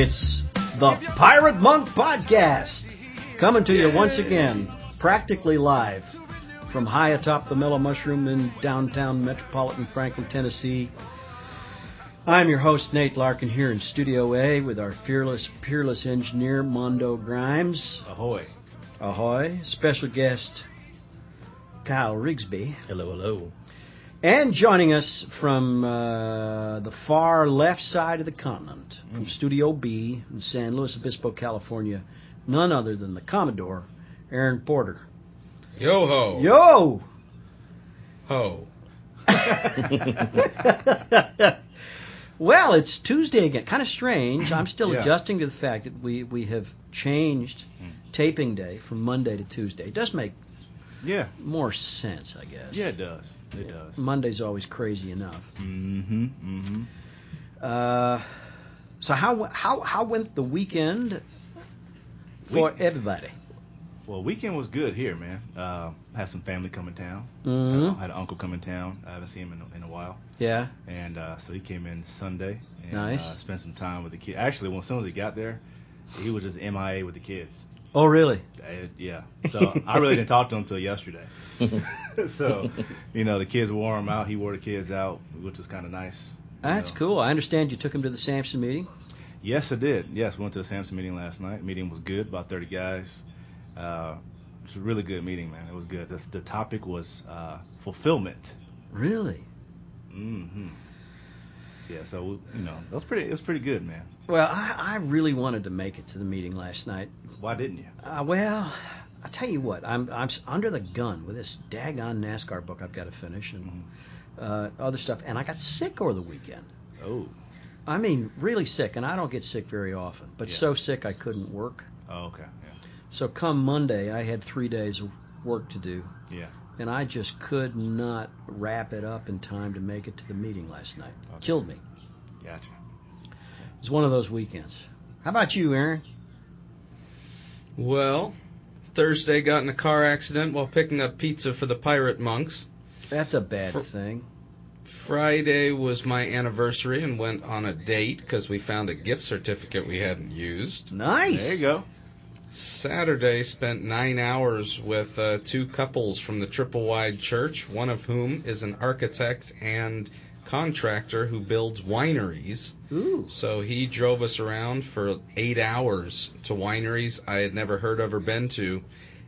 It's the Pirate Monk Podcast, coming to you once again, practically live from high atop the Mellow Mushroom in downtown metropolitan Franklin, Tennessee. I'm your host, Nate Larkin, here in Studio A with our fearless, peerless engineer, Mondo Grimes. Ahoy. Ahoy. Special guest, Kyle Rigsby. Hello, hello. And joining us from uh, the far left side of the continent, from Studio B in San Luis Obispo, California, none other than the Commodore, Aaron Porter. Yo ho. Yo! Ho. well, it's Tuesday again. Kind of strange. I'm still Yeah. adjusting to the fact that we, we have changed taping day from Monday to Tuesday. It does make Yeah. more sense, I guess. Yeah, it does. It does. Monday's always crazy enough. Mm-hmm. Mm-hmm. Uh, so how how how went the weekend for everybody? Well, weekend was good here, man. Uh, had some family come in town. Mhm. Uh, had an uncle come in town. I haven't seen him in, a- in a while. Yeah. And uh, so he came in Sunday. And, Nice. Uh, spent some time with the kids. Actually, when as soon as he got there, he was just MIA with the kids. Oh, really? Uh, yeah. So I really didn't talk to him until yesterday. so, you know, the kids wore him out. He wore the kids out, which was kind of nice. That's know. cool. I understand you took him to the Samson meeting. Yes, I did. Yes, went to the Samson meeting last night. Meeting was good, about 30 guys. Uh, it was a really good meeting, man. It was good. The, the topic was uh, fulfillment. Really? Mm-hmm. Yeah, so you know, that was pretty. It was pretty good, man. Well, I, I really wanted to make it to the meeting last night. Why didn't you? Uh, well, I tell you what, I'm I'm under the gun with this daggone NASCAR book I've got to finish and Mhm. uh, other stuff, and I got sick over the weekend. Oh, I mean, really sick, and I don't get sick very often, but Yeah. so sick I couldn't work. oh, okay, yeah, So come Monday, I had three days of work to do, yeah. and I just could not wrap it up in time to make it to the meeting last night. Okay. Killed me. Gotcha. It was one of those weekends. How about you, Aaron? Well, Thursday got in a car accident while picking up pizza for the pirate monks. That's a bad For- thing. Friday was my anniversary and went on a date because we found a gift certificate we hadn't used. Nice. There you go. Saturday spent nine hours with uh, two couples from the Triple Wide Church, one of whom is an architect and contractor who builds wineries. Ooh. So he drove us around for eight hours to wineries I had never heard of or been to,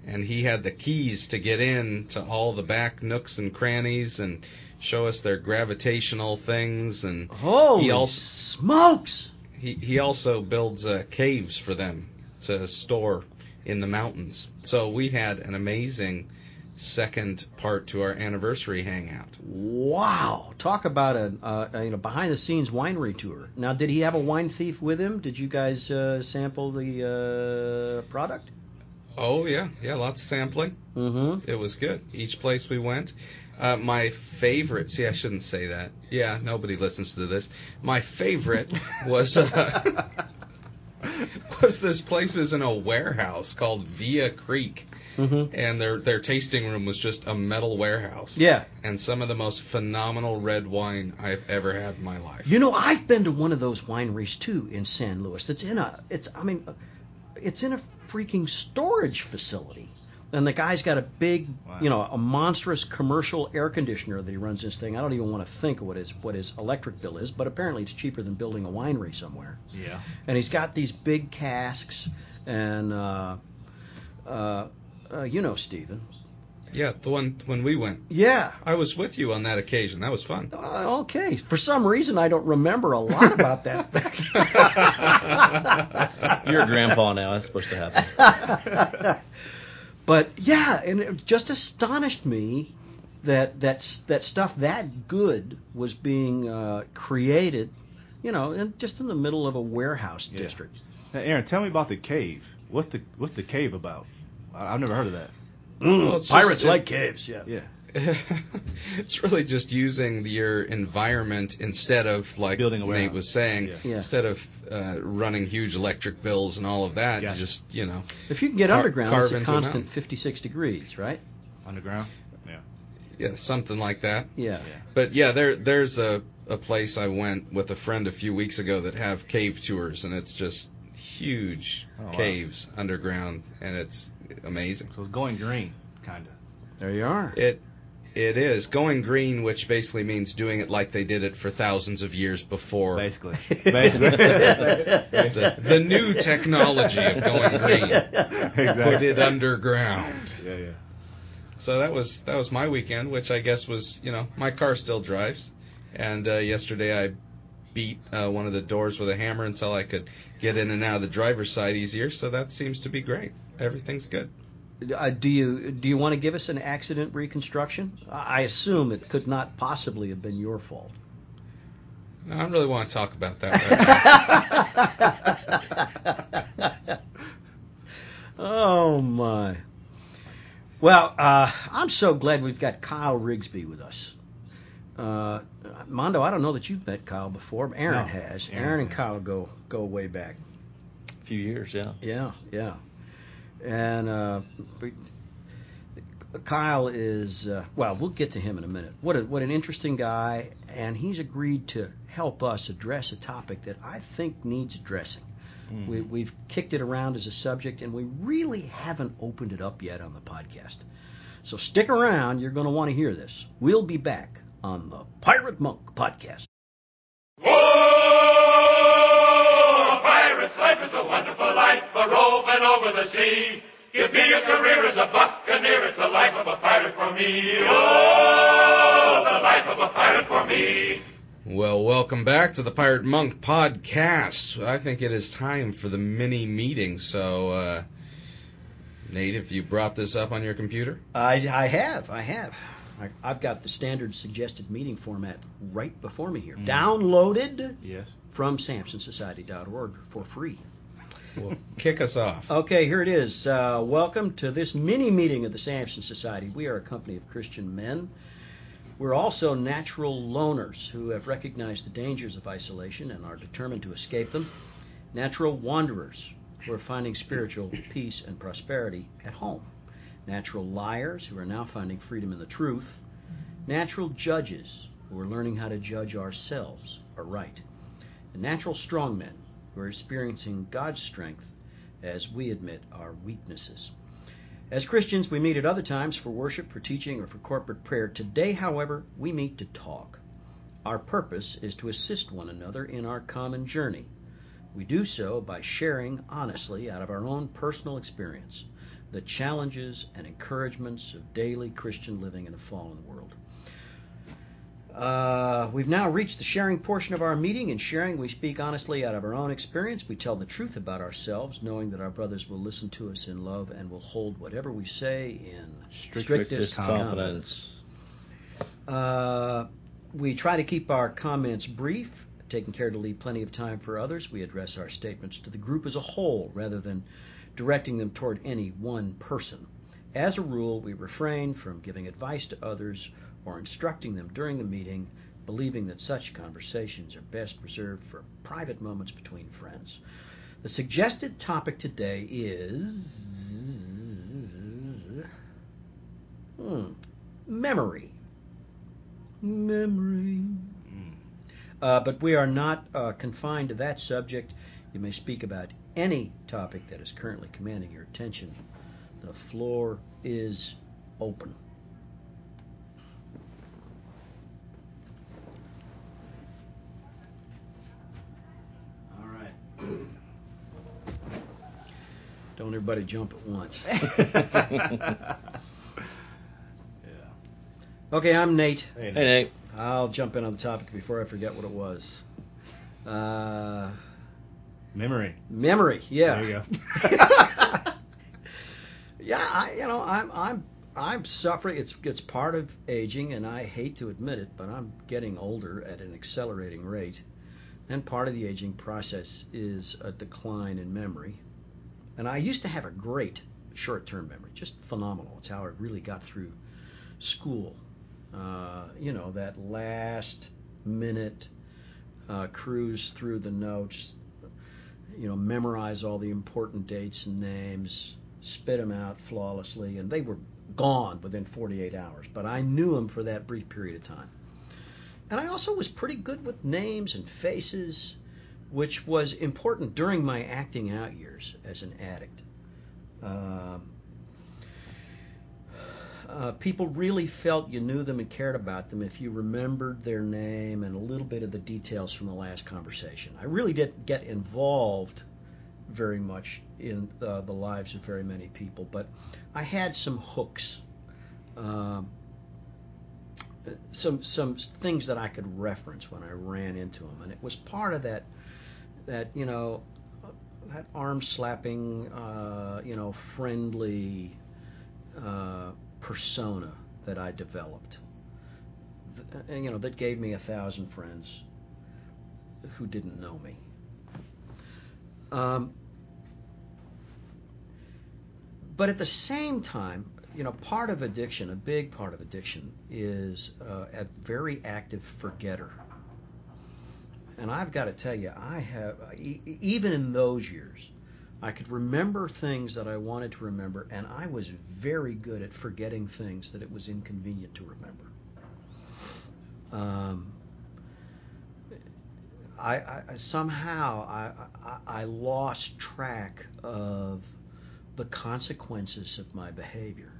and he had the keys to get in to all the back nooks and crannies and show us their gravitational things. And Holy He also- smokes! he he also builds uh, caves for them to store in the mountains. So we had an amazing second part to our anniversary hangout. Wow. Talk about a, uh, you know behind the scenes winery tour. Now, did he have a wine thief with him? Did you guys uh, sample the uh, product? Oh yeah, yeah, lots of sampling. Mm-hmm. It was good. Each place we went. Uh, my favorite, see, I shouldn't say that. Yeah, nobody listens to this. My favorite was uh, was this place is in a warehouse called Via Creek, Mm-hmm. and their their tasting room was just a metal warehouse. Yeah. and some of the most phenomenal red wine I've ever had in my life. You know, I've been to one of those wineries too in San Luis. It's in a, it's, I mean, it's in a freaking storage facility. And the guy's got a big, Wow. you know, a monstrous commercial air conditioner that he runs this thing. I don't even want to think what his what his electric bill is, but apparently it's cheaper than building a winery somewhere. Yeah. And he's got these big casks, and uh, uh, uh, you know, Stephen. Yeah, the one when we went. Yeah. I was with you on that occasion. That was fun. Uh, okay. For some reason, I don't remember a lot about that. You're a grandpa now. That's supposed to happen. but yeah, and it just astonished me that that that stuff that good was being uh, created, you know, in, just in the middle of a warehouse Yeah. district. Now, Aaron, tell me about the cave. What's the What's the cave about? I, I've never heard of that. Well, Pirates just- like caves. Yeah. Yeah. it's really just using your environment instead of like Building a Nate warehouse. was saying. Yeah. Yeah. Instead of uh, running huge electric bills and all of that, Gotcha. you just you know, If you can get Car- underground, it's a constant 56 degrees, right? Underground. Yeah. Yeah, something like that. Yeah. But yeah, there there's a a place I went with a friend a few weeks ago that have cave tours, and it's just huge Oh, wow. caves underground, and it's amazing. So it's going green, kind of. There you are. It it is going green, which basically means doing it like they did it for thousands of years before. Basically. Basically. The, the new technology of going green, exactly. put it underground. Yeah, yeah. So that was that was my weekend, which I guess was you know my car still drives, and uh, yesterday I beat uh, one of the doors with a hammer until I could get in and out of the driver's side easier. So that seems to be great. Everything's good. Uh, do you do you want to give us an accident reconstruction? I assume it could not possibly have been your fault. No, I don't really want to talk about that. Right oh my. Well, uh, I'm so glad we've got Kyle Rigsby with us. Uh, Mondo, I don't know that you've met Kyle before. but Aaron No, has. Aaron and. Kyle go go way back. A few years, yeah. Yeah, yeah. And uh, Kyle is uh, well. We'll get to him in a minute. What a, what an interesting guy, and he's agreed to help us address a topic that I think needs addressing. Mm. We, we've kicked it around as a subject, and we really haven't opened it up yet on the podcast. So stick around. You're going to want to hear this. We'll be back on the Pirate Monk podcast. Oh, a pirate's life is a wonderful life, a roving over the sea. Give me a career as a buccaneer, it's the life of a pirate for me. Oh, the life of a pirate for me. well, welcome back to the Pirate Monk podcast. I think it is time for the mini meeting. So, uh, Nate, if you brought this up on your computer, I, I have. I have. I, I've got the standard suggested meeting format right before me here. Mm. Downloaded Yes. from SamsonSociety.org for free. well, kick us off. Okay, here it is. Uh, welcome to this mini meeting of the Samson Society. We are a company of Christian men. We're also natural loners who have recognized the dangers of isolation and are determined to escape them. Natural wanderers who are finding spiritual peace and prosperity at home. Natural liars who are now finding freedom in the truth. Natural judges who are learning how to judge ourselves aright. And natural strongmen who are experiencing God's strength as we admit our weaknesses. As Christians, we meet at other times for worship, for teaching, or for corporate prayer. Today, however, we meet to talk. Our purpose is to assist one another in our common journey. We do so by sharing honestly out of our own personal experience the challenges and encouragements of daily Christian living in a fallen world. Uh, we've now reached the sharing portion of our meeting. In sharing, we speak honestly out of our own experience. We tell the truth about ourselves, knowing that our brothers will listen to us in love and will hold whatever we say in strictest, Strictest confidence. Uh, we try to keep our comments brief, taking care to leave plenty of time for others. We address our statements to the group as a whole rather than directing them toward any one person. As a rule, we refrain from giving advice to others or instructing them during the meeting, believing that such conversations are best reserved for private moments between friends. The suggested topic today is hmm, memory. Memory. Mm. Uh, but we are not uh, confined to that subject. You may speak about any topic that is currently commanding your attention. The floor is open. All right. Don't everybody jump at once. yeah. Okay, I'm Nate. Hey, Hey, Nate. I'll jump in on the topic before I forget what it was. Uh, Memory. memory, yeah. There you go. yeah, I, you know, I'm, I'm, I'm suffering. It's, it's part of aging, and I hate to admit it, but I'm getting older at an accelerating rate. And part of the aging process is a decline in memory. And I used to have a great short-term memory, just phenomenal. It's how I really got through school. Uh, you know, that last minute uh, cruise through the notes, you know, memorize all the important dates and names, spit them out flawlessly, and they were gone within 48 hours, but I knew them for that brief period of time. And I also was pretty good with names and faces, which was important during my acting out years as an addict. Um, uh, people really felt you knew them and cared about them if you remembered their name and a little bit of the details from the last conversation. I really didn't get involved very much in uh, the lives of very many people, but I had some hooks, um, some some things that I could reference when I ran into them, and it was part of that that you know that arm slapping, uh, you know, friendly uh, persona that I developed. And, you know, that gave me a thousand friends who didn't know me. Um, but at the same time, you know, part of addiction, a big part of addiction, is uh, a very active forgetter. And I've got to tell you, I have, even in those years, I could remember things that I wanted to remember, and I was very good at forgetting things that it was inconvenient to remember. Um, I, I somehow I, I, I lost track of the consequences of my behavior.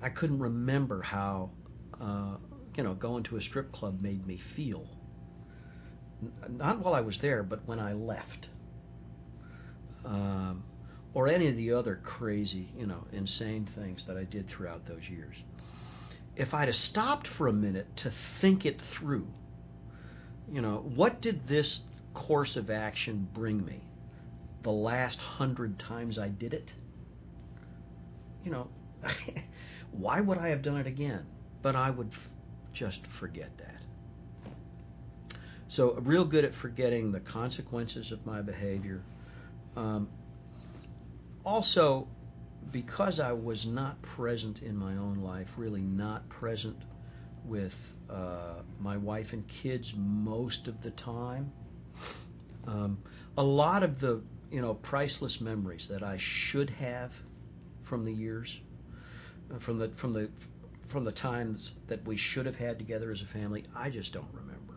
I couldn't remember how, uh, you know, going to a strip club made me feel. N- Not while I was there, but when I left. Um, or any of the other crazy, you know, insane things that I did throughout those years. If I'd have stopped for a minute to think it through, you know, what did this course of action bring me? The last hundred times I did it? You know, why would I have done it again? But I would f- just forget that. So, real good at forgetting the consequences of my behavior. Um, also, because I was not present in my own life, really not present with uh, my wife and kids most of the time, um, a lot of the you know priceless memories that I should have from the years, uh, from the from the from the times that we should have had together as a family, I just don't remember.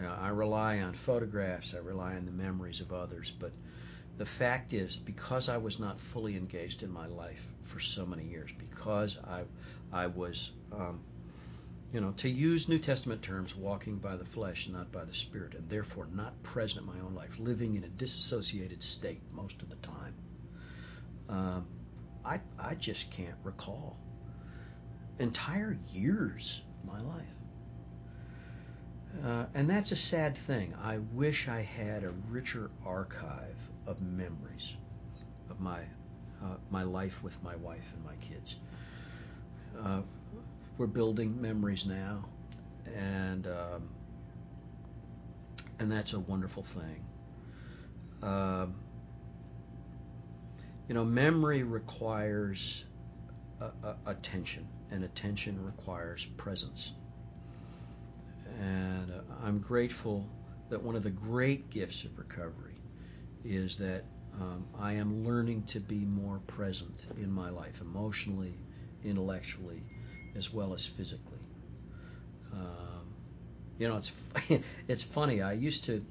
You know, I rely on photographs, I rely on the memories of others, but the fact is, because I was not fully engaged in my life for so many years, because I, I was, um, you know, to use New Testament terms, walking by the flesh and not by the Spirit, and therefore not present in my own life, living in a disassociated state most of the time. Um, I, I just can't recall entire years of my life. Uh, and that's a sad thing. I wish I had a richer archive of memories of my uh, my life with my wife and my kids. Uh, we're building memories now, and um, and that's a wonderful thing. Um, you know, memory requires a, a, attention, and attention requires presence. And uh, I'm grateful that one of the great gifts of recovery is that um, I am learning to be more present in my life, emotionally, intellectually, as well as physically. Um, you know, it's it's funny. I used to,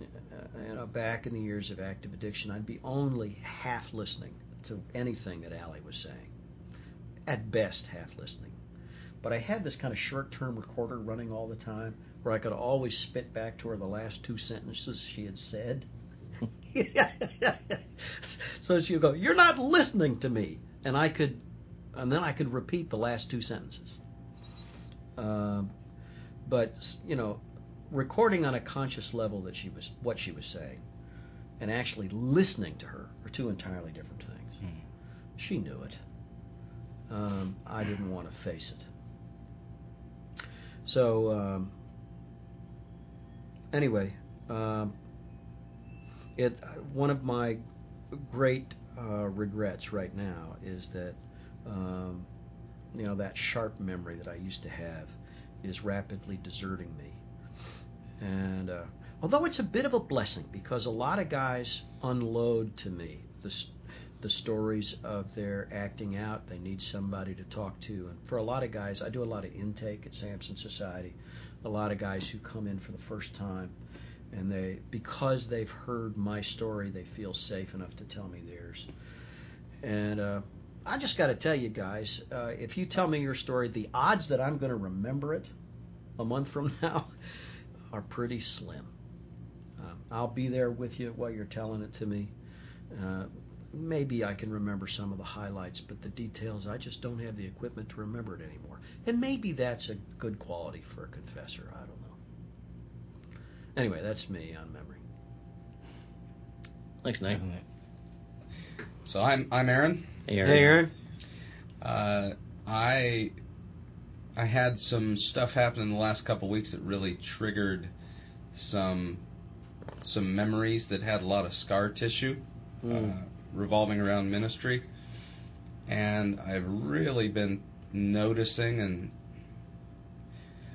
uh, you know, back in the years of active addiction, I'd be only half listening to anything that Allie was saying. At best, half listening. But I had this kind of short-term recorder running all the time, where I could always spit back to her the last two sentences she had said. so she would go, "You're not listening to me," and I could, and then I could repeat the last two sentences. Um, but you know, recording on a conscious level that she was what she was saying, and actually listening to her are two entirely different things. Hmm. She knew it. Um, I didn't want to face it. So um, anyway, um, it one of my great uh, regrets right now is that um, you know that sharp memory that I used to have is rapidly deserting me. And uh, although it's a bit of a blessing because a lot of guys unload to me this the stories of their acting out. They need somebody to talk to. And for a lot of guys, I do a lot of intake at Samson Society. A lot of guys who come in for the first time, and they because they've heard my story, they feel safe enough to tell me theirs. And uh, I just got to tell you guys, uh, if you tell me your story, the odds that I'm going to remember it a month from now are pretty slim. Um, I'll be there with you while you're telling it to me. Maybe I can remember some of the highlights, but the details, I just don't have the equipment to remember it anymore. And maybe that's a good quality for a confessor. I don't know. Anyway, that's me on memory. Thanks, Nate. Isn't? So I'm I'm Aaron. Hey, Aaron. Hey, Aaron. Uh, I I had some stuff happen in the last couple weeks that really triggered some some memories that had a lot of scar tissue Mm. uh, revolving around ministry, and I've really been noticing and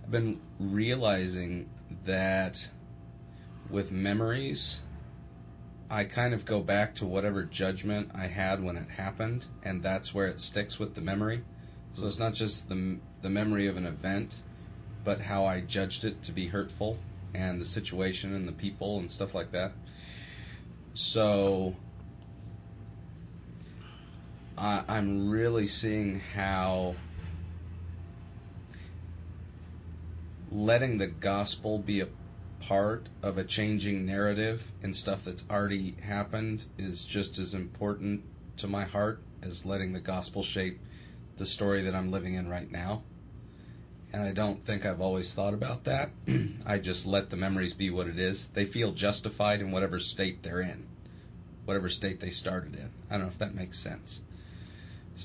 I've been realizing that with memories. I kind of go back to whatever judgment I had when it happened, and that's where it sticks with the memory. So it's not just the the memory of an event, but how I judged it to be hurtful, and the situation and the people and stuff like that. So I'm really seeing how letting the gospel be a part of a changing narrative and stuff that's already happened is just as important to my heart as letting the gospel shape the story that I'm living in right now. And I don't think I've always thought about that. I just let the memories be what it is. They feel justified in whatever state they're in, whatever state they started in. I don't know if that makes sense.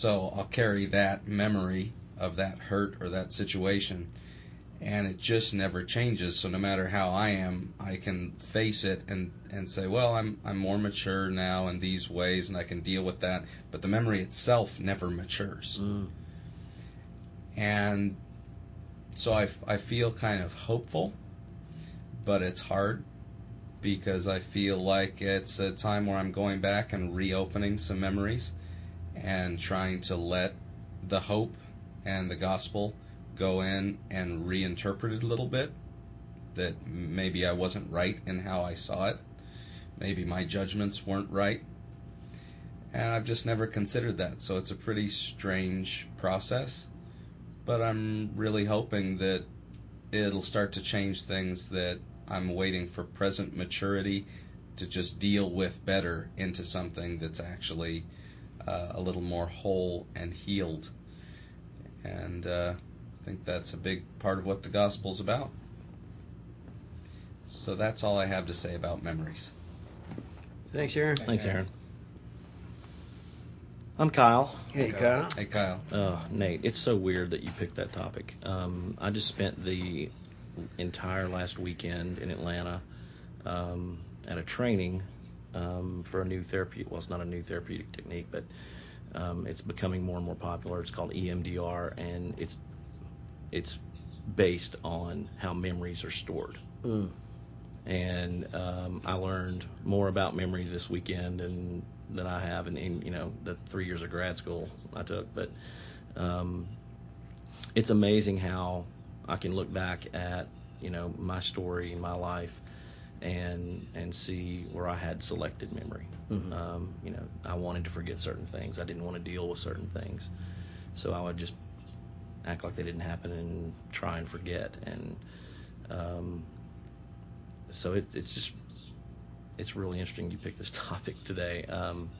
So I'll carry that memory of that hurt or that situation and it just never changes. So no matter how I am, I can face it and and say, well, I'm I'm more mature now in these ways, and I can deal with that. But the memory itself never matures, Mm. and so I I feel kind of hopeful, but it's hard because I feel like it's a time where I'm going back and reopening some memories and trying to let the hope and the gospel go in and reinterpret it a little bit. That maybe I wasn't right in how I saw it. Maybe my judgments weren't right. And I've just never considered that. So it's a pretty strange process. But I'm really hoping that it'll start to change things that I'm waiting for present maturity to just deal with better into something that's actually uh, a little more whole and healed. And uh, I think that's a big part of what the gospel's about. So that's all I have to say about memories. Thanks, Aaron. Thanks, Aaron. I'm Kyle. Hey, Kyle. Hey, Kyle. Oh, Nate, it's so weird that you picked that topic. Um, I just spent the entire last weekend in Atlanta um, at a training um, for a new therapy. Well, it's not a new therapeutic technique, but um, it's becoming more and more popular. It's called EMDR, and it's it's based on how memories are stored. Mm. and um, I learned more about memory this weekend and than I have in, in you know the three years of grad school I took. But um, it's amazing how I can look back at you know my story and my life and and see where I had selected memory. Mhm. Um, you know, I wanted to forget certain things. I didn't want to deal with certain things, so I would just act like they didn't happen and try and forget and. Um, so it, it's just it's really interesting you picked this topic today. Um,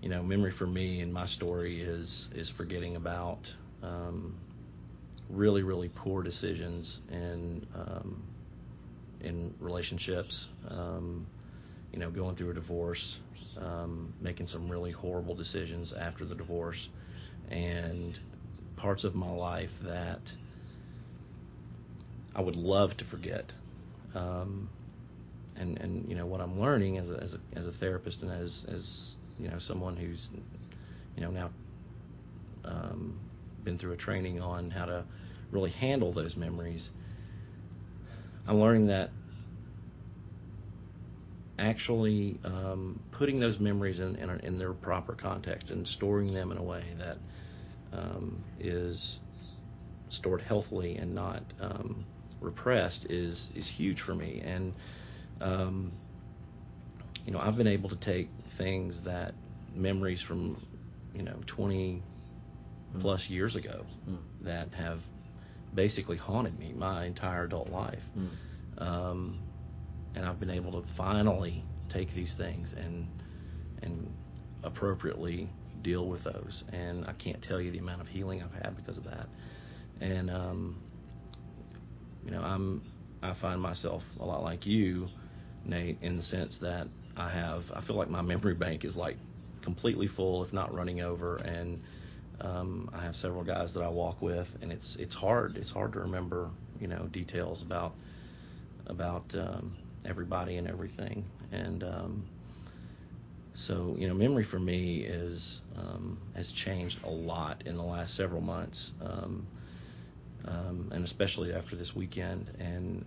you know, memory for me and my story is is forgetting about um, really really poor decisions and um, in relationships. Um, you know, going through a divorce, um, making some really horrible decisions after the divorce, and parts of my life that I would love to forget. Um, and and you know what I'm learning as a, as a as a therapist and as as you know someone who's you know now um, been through a training on how to really handle those memories. I'm learning that actually um, putting those memories in, in, in their proper context and storing them in a way that um, is stored healthily and not um, repressed is is huge for me. And um, you know, I've been able to take things that memories from you know 20 Mm. plus years ago Mm. that have basically haunted me my entire adult life. Mm. Um, and I've been able to finally take these things and and appropriately deal with those. And I can't tell you the amount of healing I've had because of that. And um, you know, I'm I find myself a lot like you, Nate, in the sense that I have I feel like my memory bank is like completely full, if not running over, and um, I have several guys that I walk with, and it's it's hard it's hard to remember you know details about about um, everybody and everything, and um, so you know memory for me is um, has changed a lot in the last several months, um, um, and especially after this weekend, and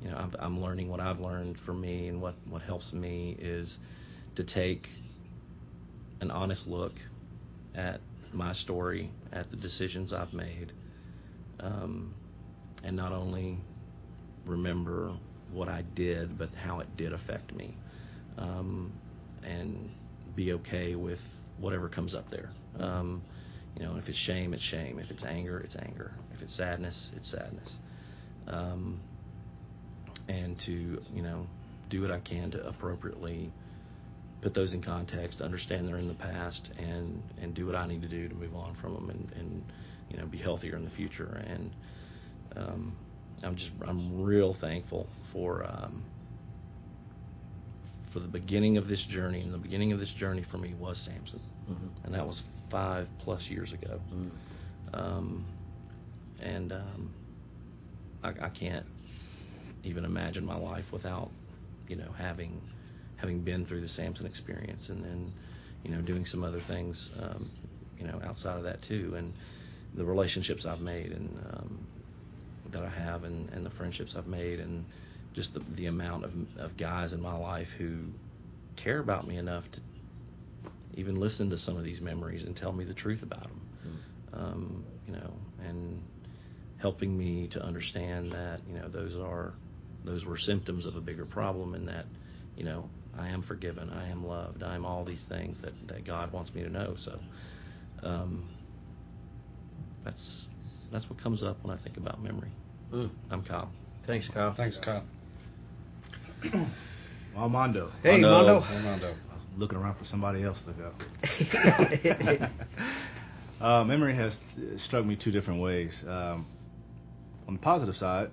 you know I've, I'm learning what I've learned for me, and what what helps me is to take an honest look at my story, at the decisions I've made, um, and not only remember what I did, but how it did affect me, um, and be okay with whatever comes up there. Um, you know, if it's shame, it's shame. If it's anger, it's anger. If it's sadness, it's sadness. Um, and to you know do what I can to appropriately put those in context, understand they're in the past, and and do what I need to do to move on from them, and and you know be healthier in the future. And um, I'm just I'm real thankful for um, for the beginning of this journey. And the beginning of this journey for me was Samson, Mhm. and that was five plus years ago. Mm. Um, and um, I, I can't even imagine my life without, you know, having having been through the Samson experience, and then, you know, doing some other things, um, you know, outside of that too, and the relationships I've made and um, that I have, and, and the friendships I've made, and just the, the amount of, of guys in my life who care about me enough to even listen to some of these memories and tell me the truth about them Mm. um, you know, and helping me to understand that you know those are those were symptoms of a bigger problem, and that you know I am forgiven, I am loved, I am all these things that that God wants me to know. So um, that's that's what comes up when I think about memory. Mm. I'm Kyle. Thanks, Kyle. Thanks, Kyle. Armando. Hey, Mondo. Mondo. Armando. I was looking around for somebody else to go. uh, memory has struck me two different ways. Um, on the positive side,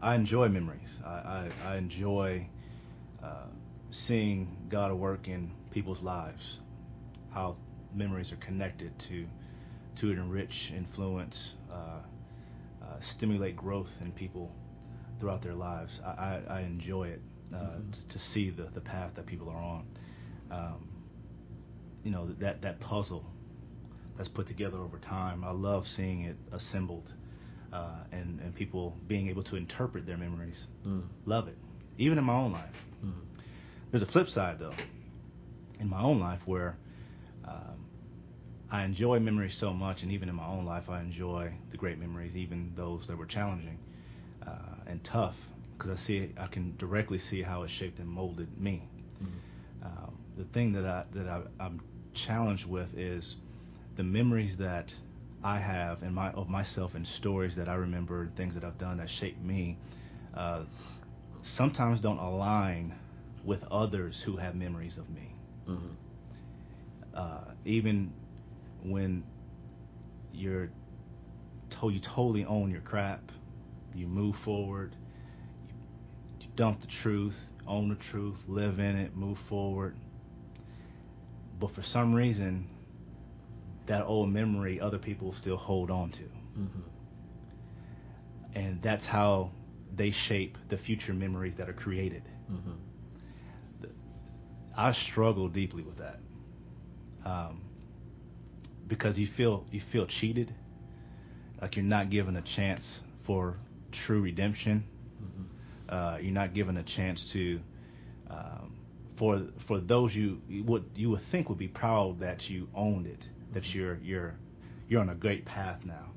I enjoy memories. I, I, I enjoy seeing God at work in people's lives, how memories are connected to to enrich, influence, uh, uh, stimulate growth in people throughout their lives. I, I, I enjoy it uh, Mhm. t- to see the, the path that people are on. Um, you know that that puzzle that's put together over time. I love seeing it assembled, uh, and and people being able to interpret their memories. Mm. Love it, even in my own life. Mm. There's a flip side though, in my own life where um, I enjoy memories so much, and even in my own life, I enjoy the great memories, even those that were challenging uh, and tough, because I see I can directly see how it shaped and molded me. Mm. Um, the thing that I that I, I'm challenged with is the memories that I have in my of myself and stories that I remember and things that I've done that shaped me. Uh, sometimes don't align with others who have memories of me. Mhm. Uh, even when you're to- you totally own your crap, you move forward, you, you dump the truth, own the truth, live in it, move forward. But for some reason, that old memory, other people still hold on to, Mhm. and that's how they shape the future memories that are created. Mhm. I struggle deeply with that um, because you feel you feel cheated, like you're not given a chance for true redemption. Mhm. Uh, you're not given a chance to um, for for those you what you would think would be proud that you owned it, that you're you're you're on a great path now,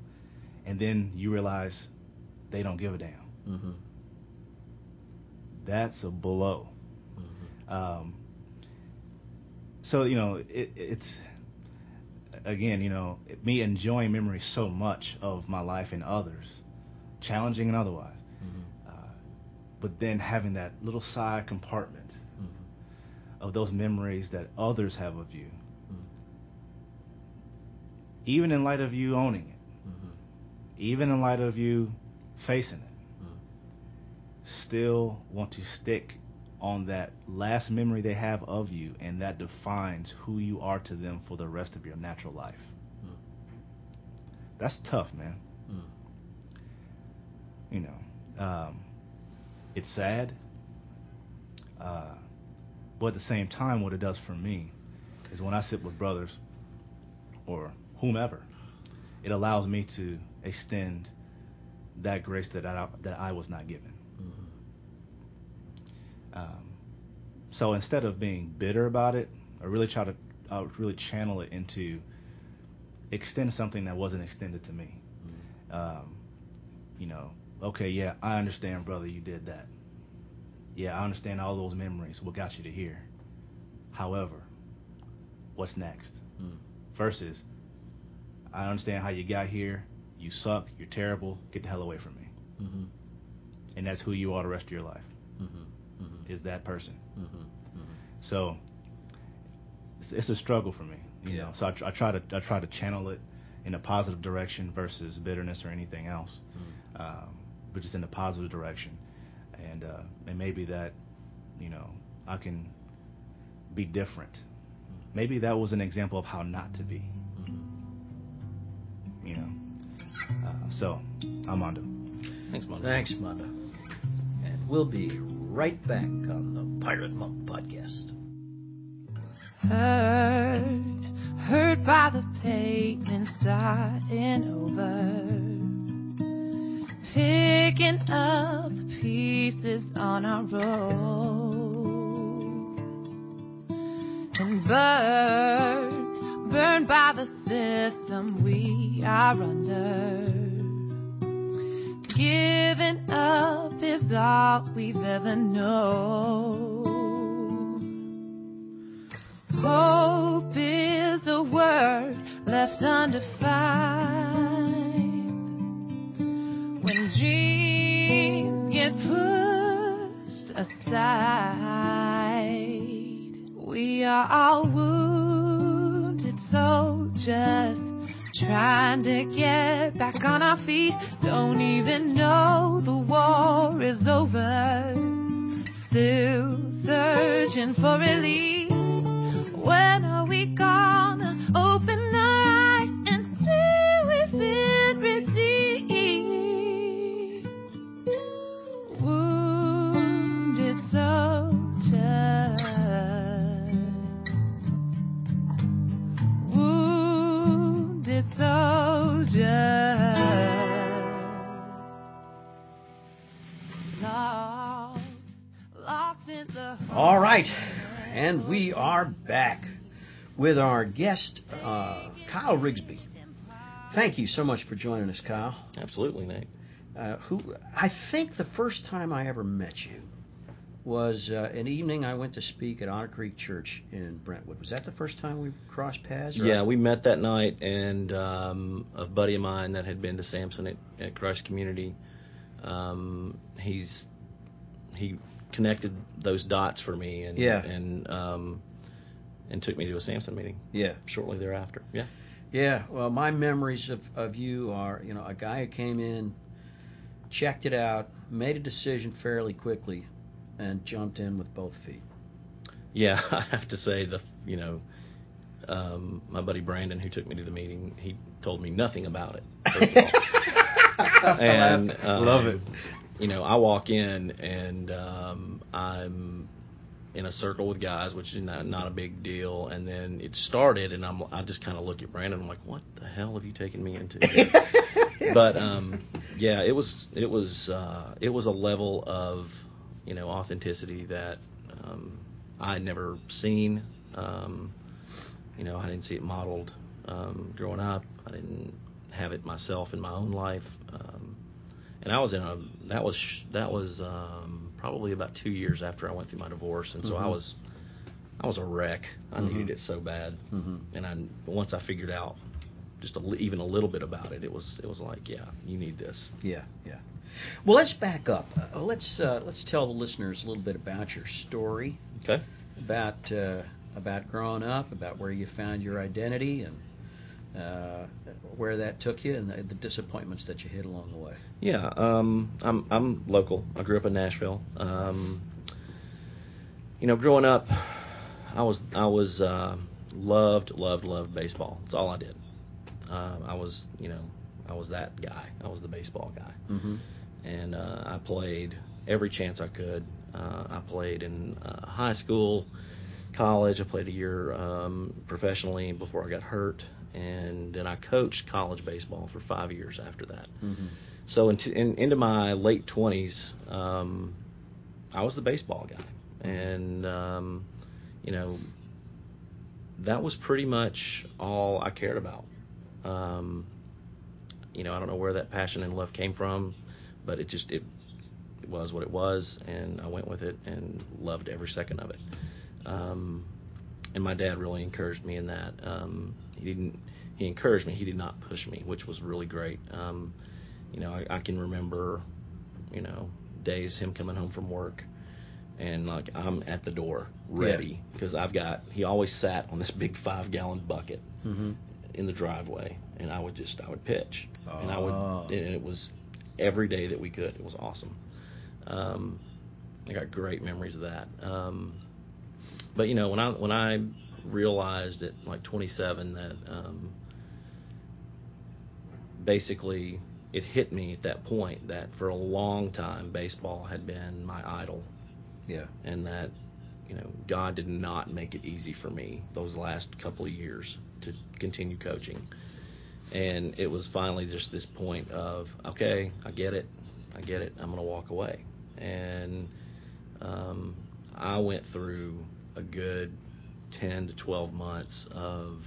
and then you realize they don't give a damn. Mm-hmm. That's a blow. Mm-hmm. Um, so you know, it, it's again, you know, me enjoying memory so much of my life and others, challenging and otherwise, Mm-hmm. uh, but then having that little side compartment Mm-hmm. of those memories that others have of you, Mm-hmm. even in light of you owning it, Mm-hmm. even in light of you facing it. Still want to stick on that last memory they have of you, and that defines who you are to them for the rest of your natural life. Mm. That's tough, man. Mm. You know, um, it's sad, uh, but at the same time, what it does for me is when I sit with brothers or whomever, it allows me to extend that grace that I that I was not given. Um, so instead of being bitter about it, I really try to I really channel it into extend something that wasn't extended to me. Mm-hmm. Um, you know, okay, yeah, I understand, brother, you did that. Yeah, I understand all those memories. What got you to here? However, what's next? Mm. Versus, I understand how you got here. You suck. You're terrible. Get the hell away from me. Mm-hmm. And that's who you are the rest of your life. Mm-hmm. Mm-hmm. Is that person? Mm-hmm. Mm-hmm. So it's, it's a struggle for me, you Yeah. know. So I, tr- I try to I try to channel it in a positive direction versus bitterness or anything else, Mm. um, but just in a positive direction, and uh, and maybe that, you know, I can be different. Maybe that was an example of how not to be, Mm-hmm. you know. Uh, so I'm on to. Thanks, Mondo. Thanks, Mondo. And we'll be right back on the Pirate Monk podcast. Hurt, hurt by the pavement starting over. Picking up pieces on our road. And burned, burned by the system we are under. Giving up is all we've ever known. Hope is a word left undefined when dreams get pushed aside. We are all wounded soldiers trying to get back on our feet. Don't even know the war is over. Still searching for relief. When are we gonna open All right, and we are back with our guest, uh, Kyle Rigsby. Thank you so much for joining us, Kyle. Absolutely, Nate. Uh, who I think the first time I ever met you was uh, an evening I went to speak at Otter Creek Church in Brentwood. Was that the first time we crossed paths? or- Yeah, we met that night, and um, a buddy of mine that had been to Samson at, at Christ Community, um, he's he connected those dots for me, and Yeah. and um, and took me to a Samson meeting yeah. shortly thereafter. Yeah, Yeah, well, my memories of, of you are, you know, a guy who came in, checked it out, made a decision fairly quickly, and jumped in with both feet. yeah. I have to say the you know. Um, my buddy Brandon, who took me to the meeting, he told me nothing about it. and um, Love it. You know, I walk in and um, I'm in a circle with guys, which is not, not a big deal. And then it started, and I'm I just kind of look at Brandon. I'm like, what the hell have you taken me into? but um, yeah, it was it was uh, it was a level of you know authenticity that um, I had never seen. Um, you know, I didn't see it modeled um, growing up. I didn't have it myself in my own life. And I was in a that was that was um, probably about two years after I went through my divorce, and so I Mhm. was I was a wreck. I Mhm. needed it so bad, Mhm. and I once I figured out just a, even a little bit about it, it was it was like, yeah, you need this. Yeah, yeah. Well, let's back up. Uh, let's uh, let's tell the listeners a little bit about your story, Okay. about uh, about growing up, about where you found your identity, and uh, where that took you, and the, the disappointments that you hit along the way. Yeah, um, I'm I'm local. I grew up in Nashville. Um, you know, growing up, I was I was uh, loved loved loved baseball. That's all I did. Uh, I was you know I was that guy. I was the baseball guy, Mm-hmm. and uh, I played every chance I could. Uh, I played in uh, high school, college. I played a year um, professionally before I got hurt, and then I coached college baseball for five years after that. Mm-hmm. So into, in, into my late twenties, um, I was the baseball guy, and um, you know that was pretty much all I cared about. Um, you know, I don't know where that passion and love came from, but it just it, it was what it was, and I went with it and loved every second of it. Um, and my dad really encouraged me in that. Um, he didn't. He encouraged me. He did not push me, which was really great. Um, you know, I, I can remember, you know, days him coming home from work, and like I'm at the door ready because I've got. He always sat on this big five gallon bucket Mm-hmm. in the driveway, and I would just I would pitch, and I Oh. would, and it was every day that we could. It was awesome. Um, I got great memories of that. Um, but you know, when I when I realized at like 27 that um, basically it hit me at that point that for a long time baseball had been my idol Yeah. and that you know God did not make it easy for me those last couple of years to continue coaching. And it was finally just this point of okay, I get it, I get it, I'm going to walk away. And um, I went through a good 10 to 12 months of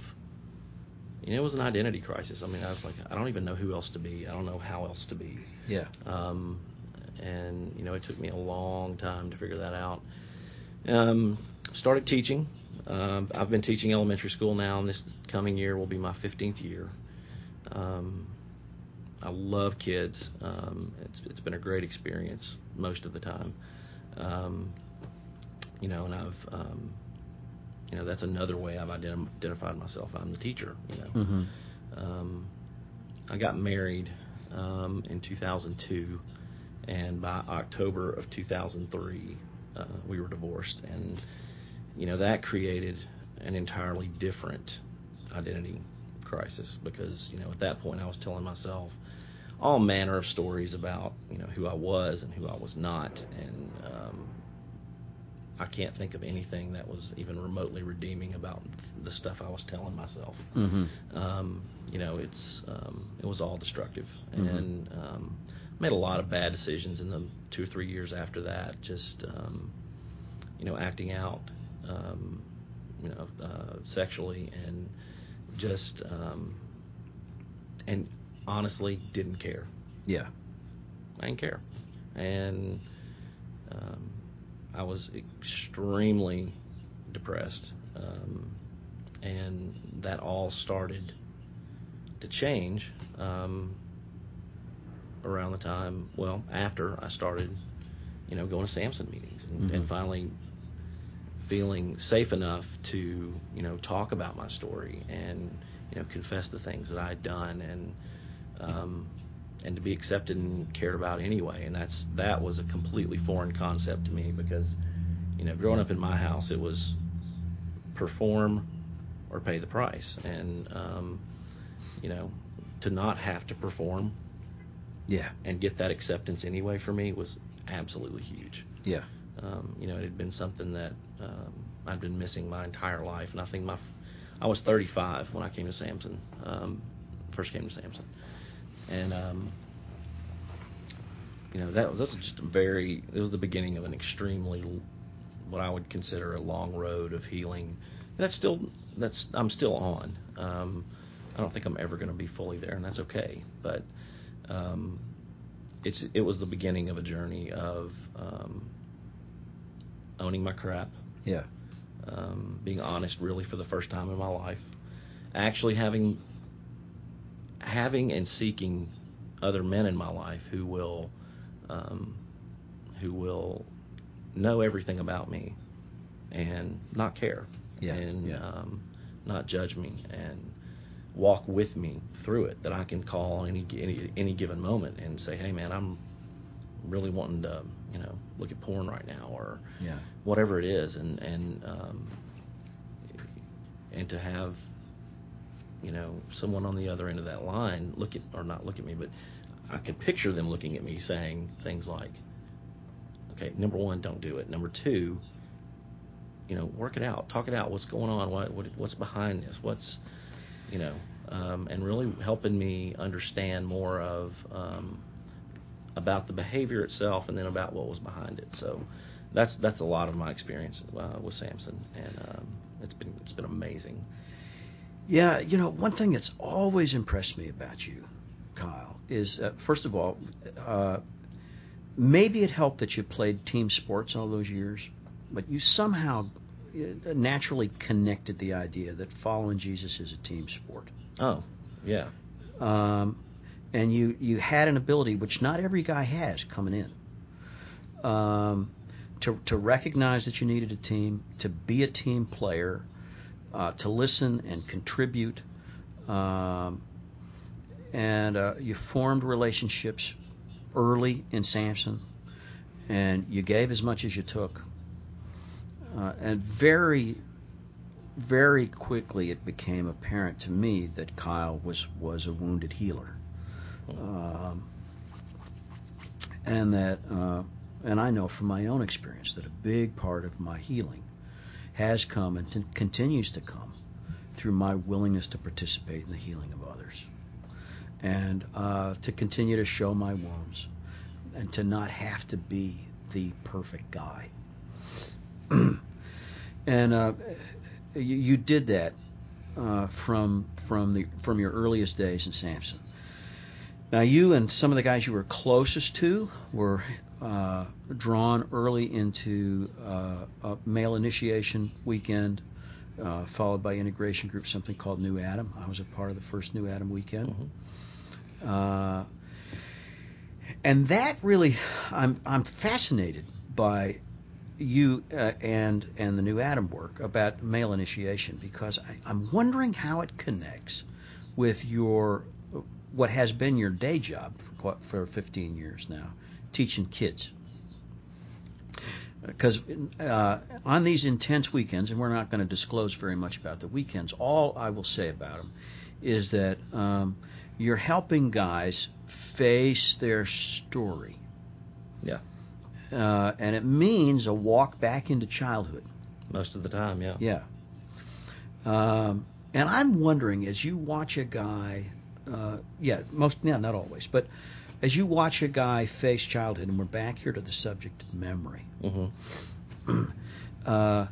you know, it was an identity crisis. I mean, I was like, I don't even know who else to be. I don't know how else to be. Yeah. Um, and you know, it took me a long time to figure that out. Um, started teaching. Um, I've been teaching elementary school now, and this coming year will be my 15th year. Um, I love kids. Um, it's it's been a great experience most of the time. Um, you know, and I've um, you know that's another way I've ident- identified myself. I'm the teacher. You know. Mm-hmm. Um, I got married um, in 2002, and by October of 2003, uh, we were divorced, and you know that created an entirely different identity crisis because you know at that point I was telling myself all manner of stories about you know who I was and who I was not, and um, I can't think of anything that was even remotely redeeming about the stuff I was telling myself Mm-hmm. um, you know, it's um, it was all destructive, Mhm. and um, made a lot of bad decisions in the two or three years after that. Just um, you know, acting out, um, you know, uh, sexually, and just um, and honestly didn't care. Yeah. I didn't care, and um, I was extremely depressed, um, and that all started to change um, around the time, well, after I started, you know, going to Samson meetings and, and Mhm. finally feeling safe enough to, you know, talk about my story and, you know, confess the things that I had done and, um, and to be accepted and cared about anyway. And that's that was a completely foreign concept to me because, you know, growing up in my house, it was perform or pay the price, and um, you know, to not have to perform Yeah. and get that acceptance anyway for me was absolutely huge. Yeah. Um, you know, it had been something that um, I'd been missing my entire life, and I think my I was 35 when I came to Samson, um, first came to Samson, and um, you know that was, that was just a very it was the beginning of an extremely what I would consider a long road of healing. That's still that's I'm still on. Um, I don't think I'm ever going to be fully there, and that's okay. But um, it's it was the beginning of a journey of um, owning my crap, Yeah. um, being honest really for the first time in my life, actually having having and seeking other men in my life who will um, who will know everything about me and not care Yeah, and yeah. Um, not judge me and walk with me through it that I can call any any any given moment and say hey man I'm really wanting to you know look at porn right now or Yeah. whatever it is and and um, and to have you know someone on the other end of that line look at or not look at me but I could picture them looking at me saying things like okay number one don't do it. Number two you know work it out. Talk it out. What's going on? What, what what's behind this? What's you know um, and really helping me understand more of um, about the behavior itself and then about what was behind it. So that's that's a lot of my experience uh, with Samson, and um, it's been it's been amazing. Yeah, you know, one thing that's always impressed me about you, Kyle, is uh, first of all, uh, maybe it helped that you played team sports all those years, but you somehow uh, naturally connected the idea that following Jesus is a team sport. Oh, yeah, Um, and you, you had an ability which not every guy has coming in um, to, to recognize that you needed a team, to be a team player, uh, to listen and contribute. Um, and uh, you formed relationships early in Samson, and you gave as much as you took. Uh, and very, very quickly it became apparent to me that Kyle was, was a wounded healer. Um, and that, uh, and I know from my own experience that a big part of my healing has come and t- continues to come through my willingness to participate in the healing of others and uh, to continue to show my wounds and to not have to be the perfect guy. and uh, you, you did that uh, from from the from your earliest days in Samson. Now, you and some of the guys you were closest to were uh, drawn early into uh, a male initiation weekend, uh, followed by integration group, something called New Adam. I was a part of the first New Adam weekend. Uh, and that really, I'm I'm fascinated by you uh, and and the New Adam work about male initiation because I, I'm wondering how it connects with your what has been your day job for for 15 years now, teaching kids. Because uh, on these intense weekends, and we're not going to disclose very much about the weekends, all I will say about them is that um, you're helping guys face their story. yeah, Uh, and it means a walk back into childhood. most of the time, yeah. Yeah. Um, and I'm wondering, as you watch a guy, uh, yeah, most, yeah, not always, but as you watch a guy face childhood, and we're back here to the subject of memory, hmm uh,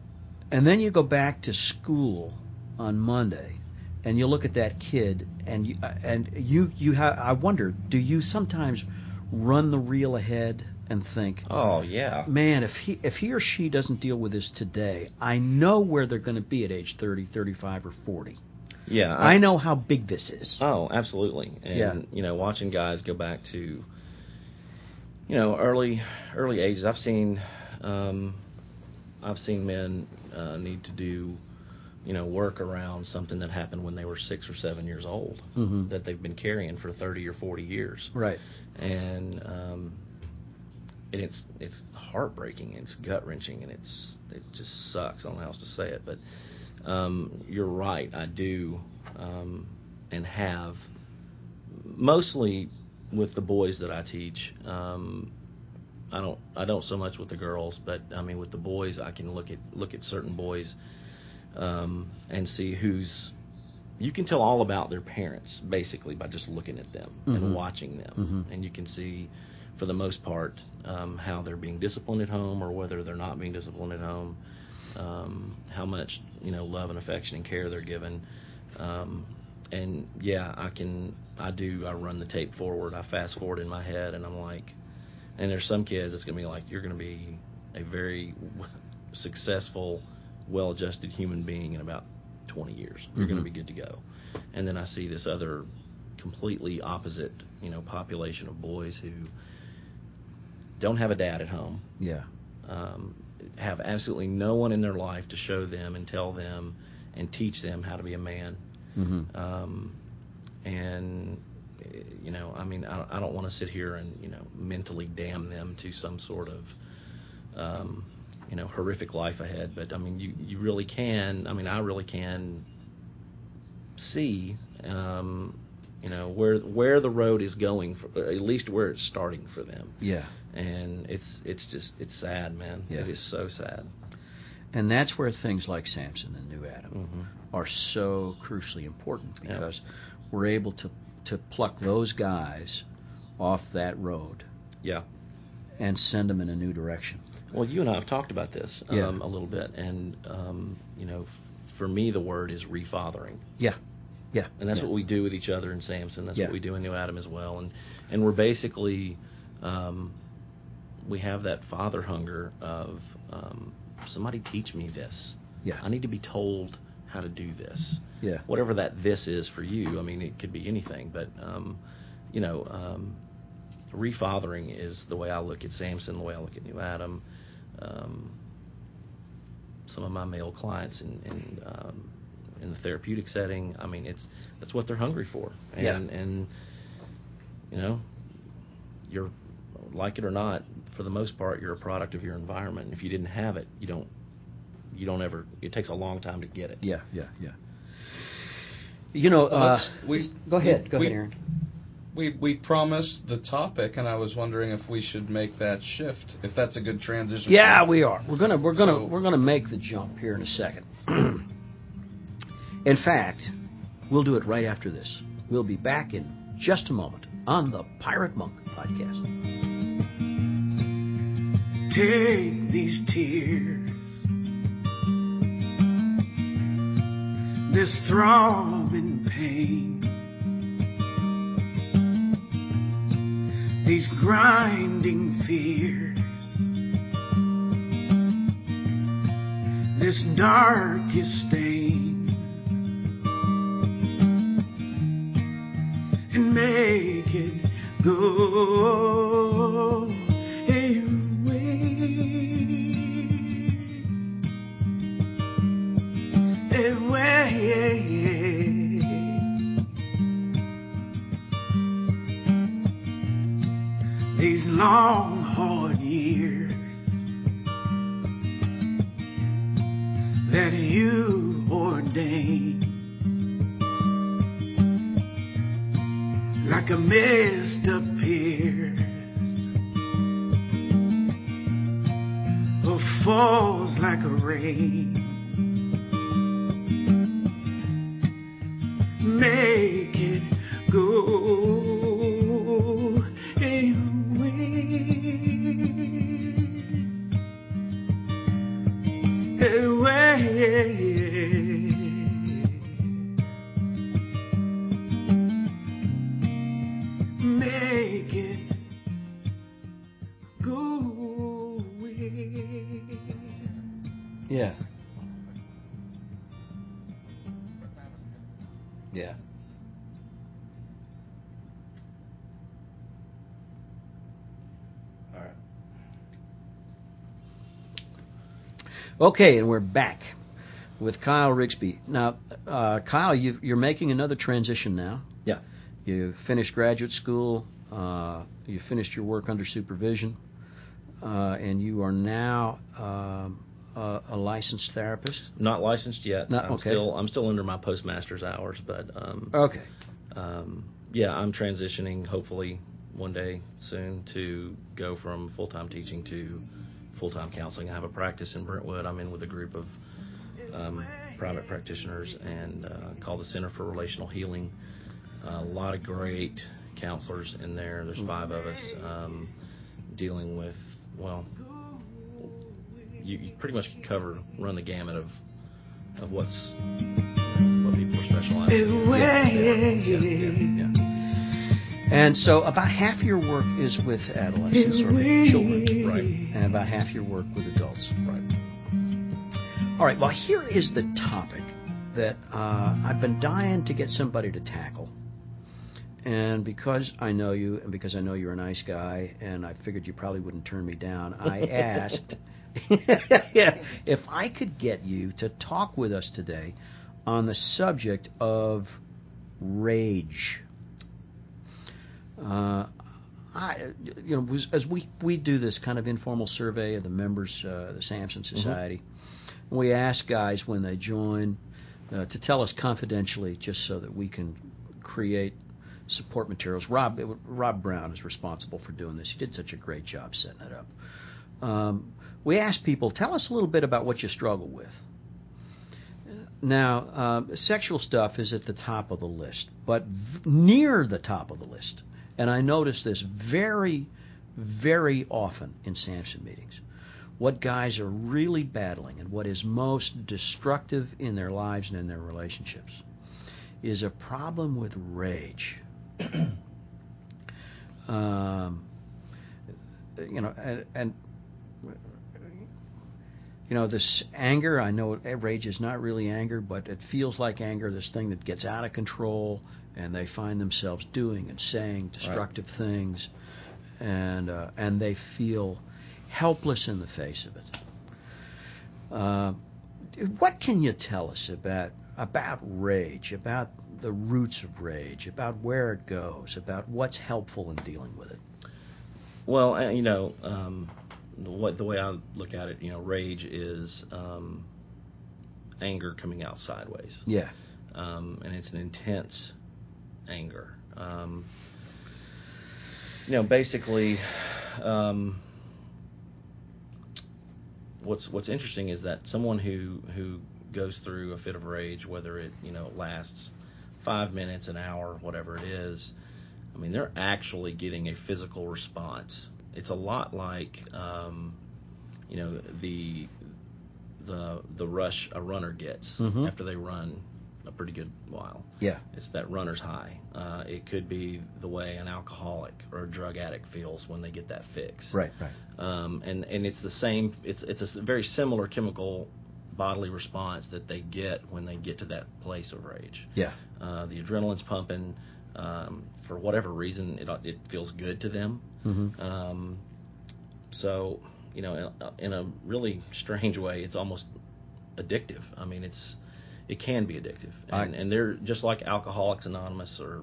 and then you go back to school on Monday, and you look at that kid, and you, uh, and you, you ha- I wonder, do you sometimes run the reel ahead and think, Oh yeah, man, if he if he or she doesn't deal with this today, I know where they're going to be at age 30, 35, or 40. Yeah. I know how big this is. Oh, absolutely. And Yeah. you know, watching guys go back to you know early early ages. I've seen um, I've seen men uh, need to do you know work around something that happened when they were six or seven years old Mhm. that they've been carrying for thirty or forty years. Right. And um, and it's it's heartbreaking. It's gut wrenching, and it's it just sucks. I don't know how else to say it, but um, you're right. I do um, and have mostly with the boys that I teach. Um, I don't I don't so much with the girls, but I mean with the boys, I can look at look at certain boys um, and see who's. You can tell all about their parents basically by just looking at them Mhm. and watching them, Mhm. and you can see for the most part, um, how they're being disciplined at home or whether they're not being disciplined at home, um, how much you know love and affection and care they're given. Um, and yeah, I can, I do, I run the tape forward, I fast forward in my head, and I'm like, and there's some kids it's gonna be like you're gonna be a very successful, well-adjusted human being in about 20 years. You're gonna Mhm. be good to go. And then I see this other completely opposite, you know, population of boys who don't have a dad at home, Yeah. um, have absolutely no one in their life to show them and tell them and teach them how to be a man. Mm-hmm. Um, and you know, I mean, I, I don't want to sit here and you know mentally damn them to some sort of um, you know horrific life ahead. But I mean, you you really can. I mean, I really can see. Um, you know where where the road is going, for, at least where it's starting for them, yeah. And it's it's just it's sad, man. Yeah. It is so sad. And that's where things like Samson and New Adam hmm are so crucially important Yeah. because we're able to to pluck those guys off that road Yeah. and send them in a new direction. Well, you and I have talked about this um, Yeah. a little bit, and um, you know, for me, the word is refathering, Yeah. Yeah. and that's yeah. what we do with each other in Samson. That's Yeah. what we do in New Adam as well, and and we're basically um, we have that father hunger of um, somebody teach me this. Yeah. I need to be told how to do this. Yeah. Whatever that this is for you. I mean, it could be anything, but um, you know, um, refathering is the way I look at Samson, the way I look at New Adam. Um, some of my male clients in in, um, in the therapeutic setting, I mean, it's that's what they're hungry for, and Yeah. and you know, you're like it or not, for the most part, you're a product of your environment. If you didn't have it, you don't you don't ever. It takes a long time to get it. Yeah. Yeah. Yeah. You know, Well, uh, let's- we- go ahead. Go we- ahead, Aaron. We we promised the topic, and I was wondering if we should make that shift. If that's a good transition. Yeah, we are. We're gonna we're gonna So- we're gonna make the jump here in a second. in fact, we'll do it right after this. We'll be back in just a moment on the Pirate Monk podcast. Take these tears, this throbbing pain, these grinding fears, this darkest stain, and make it go Okay, and we're back with Kyle Rigsby. Now, uh, Kyle, you, you're making another transition now. Yeah. You finished graduate school. Uh, you finished your work under supervision, uh, and you are now um, a, a licensed therapist. Not licensed yet. Not- I'm okay. still I'm still under my postmaster's hours, but um, Okay. um, yeah, I'm transitioning hopefully one day soon to go from full time teaching to full time counseling. I have a practice in Brentwood. I'm in with a group of um, private practitioners and uh, called the Center for Relational Healing. a lot of great counselors in there. There's five of us um, dealing with well, you, you pretty much cover run the gamut of of what's what people are specializing in. Yeah, yeah, yeah. And so about half your work is with adolescents or with children, Right. and about half your work with adults. Right. All right. Well, here is the topic that uh, I've been dying to get somebody to tackle. And because I know you, and because I know you're a nice guy, and I figured you probably wouldn't turn me down, I asked if I could get you to talk with us today on the subject of rage. Uh, I, you know, as we we do this kind of informal survey of the members, uh, the Samson Society, we ask guys when they join uh, to tell us confidentially, just so that we can create support materials. Rob Rob Brown is responsible for doing this. He did such a great job setting it up. Um, we ask people, tell us a little bit about what you struggle with. Now, um, sexual stuff is at the top of the list, but v- near the top of the list. And I notice this very, very often in Samson meetings. What guys are really battling and what is most destructive in their lives and in their relationships is a problem with rage. um, you know, and, and you know this anger i know rage is not really anger but it feels like anger this thing that gets out of control and they find themselves doing and saying destructive things and uh, and they feel helpless in the face of it. Uh, what can you tell us about about rage about the roots of rage about where it goes about what's helpful in dealing with it? Well, uh, you know, um, the, way, the way I look at it, you know, rage is um, anger coming out sideways, yeah. Um, and it's an intense anger. Um, you know, basically, um, what's what's interesting is that someone who who goes through a fit of rage, whether it you know lasts five minutes, an hour, whatever it is, I mean, they're actually getting a physical response. It's a lot like, um, you know, the the the rush a runner gets Mhm. after they run a pretty good while. yeah It's that runner's high. Uh, it could be the way an alcoholic or a drug addict feels when they get that fix. right right Um, and and it's the same. It's it's a very similar chemical bodily response that they get when they get to that place of rage. yeah Uh, the adrenaline's pumping. Um, for whatever reason, it it feels good to them. mm-hmm. Um, so, you know, in, in a really strange way, it's almost addictive. I mean, it's it can be addictive, and, I- and they're just like Alcoholics Anonymous or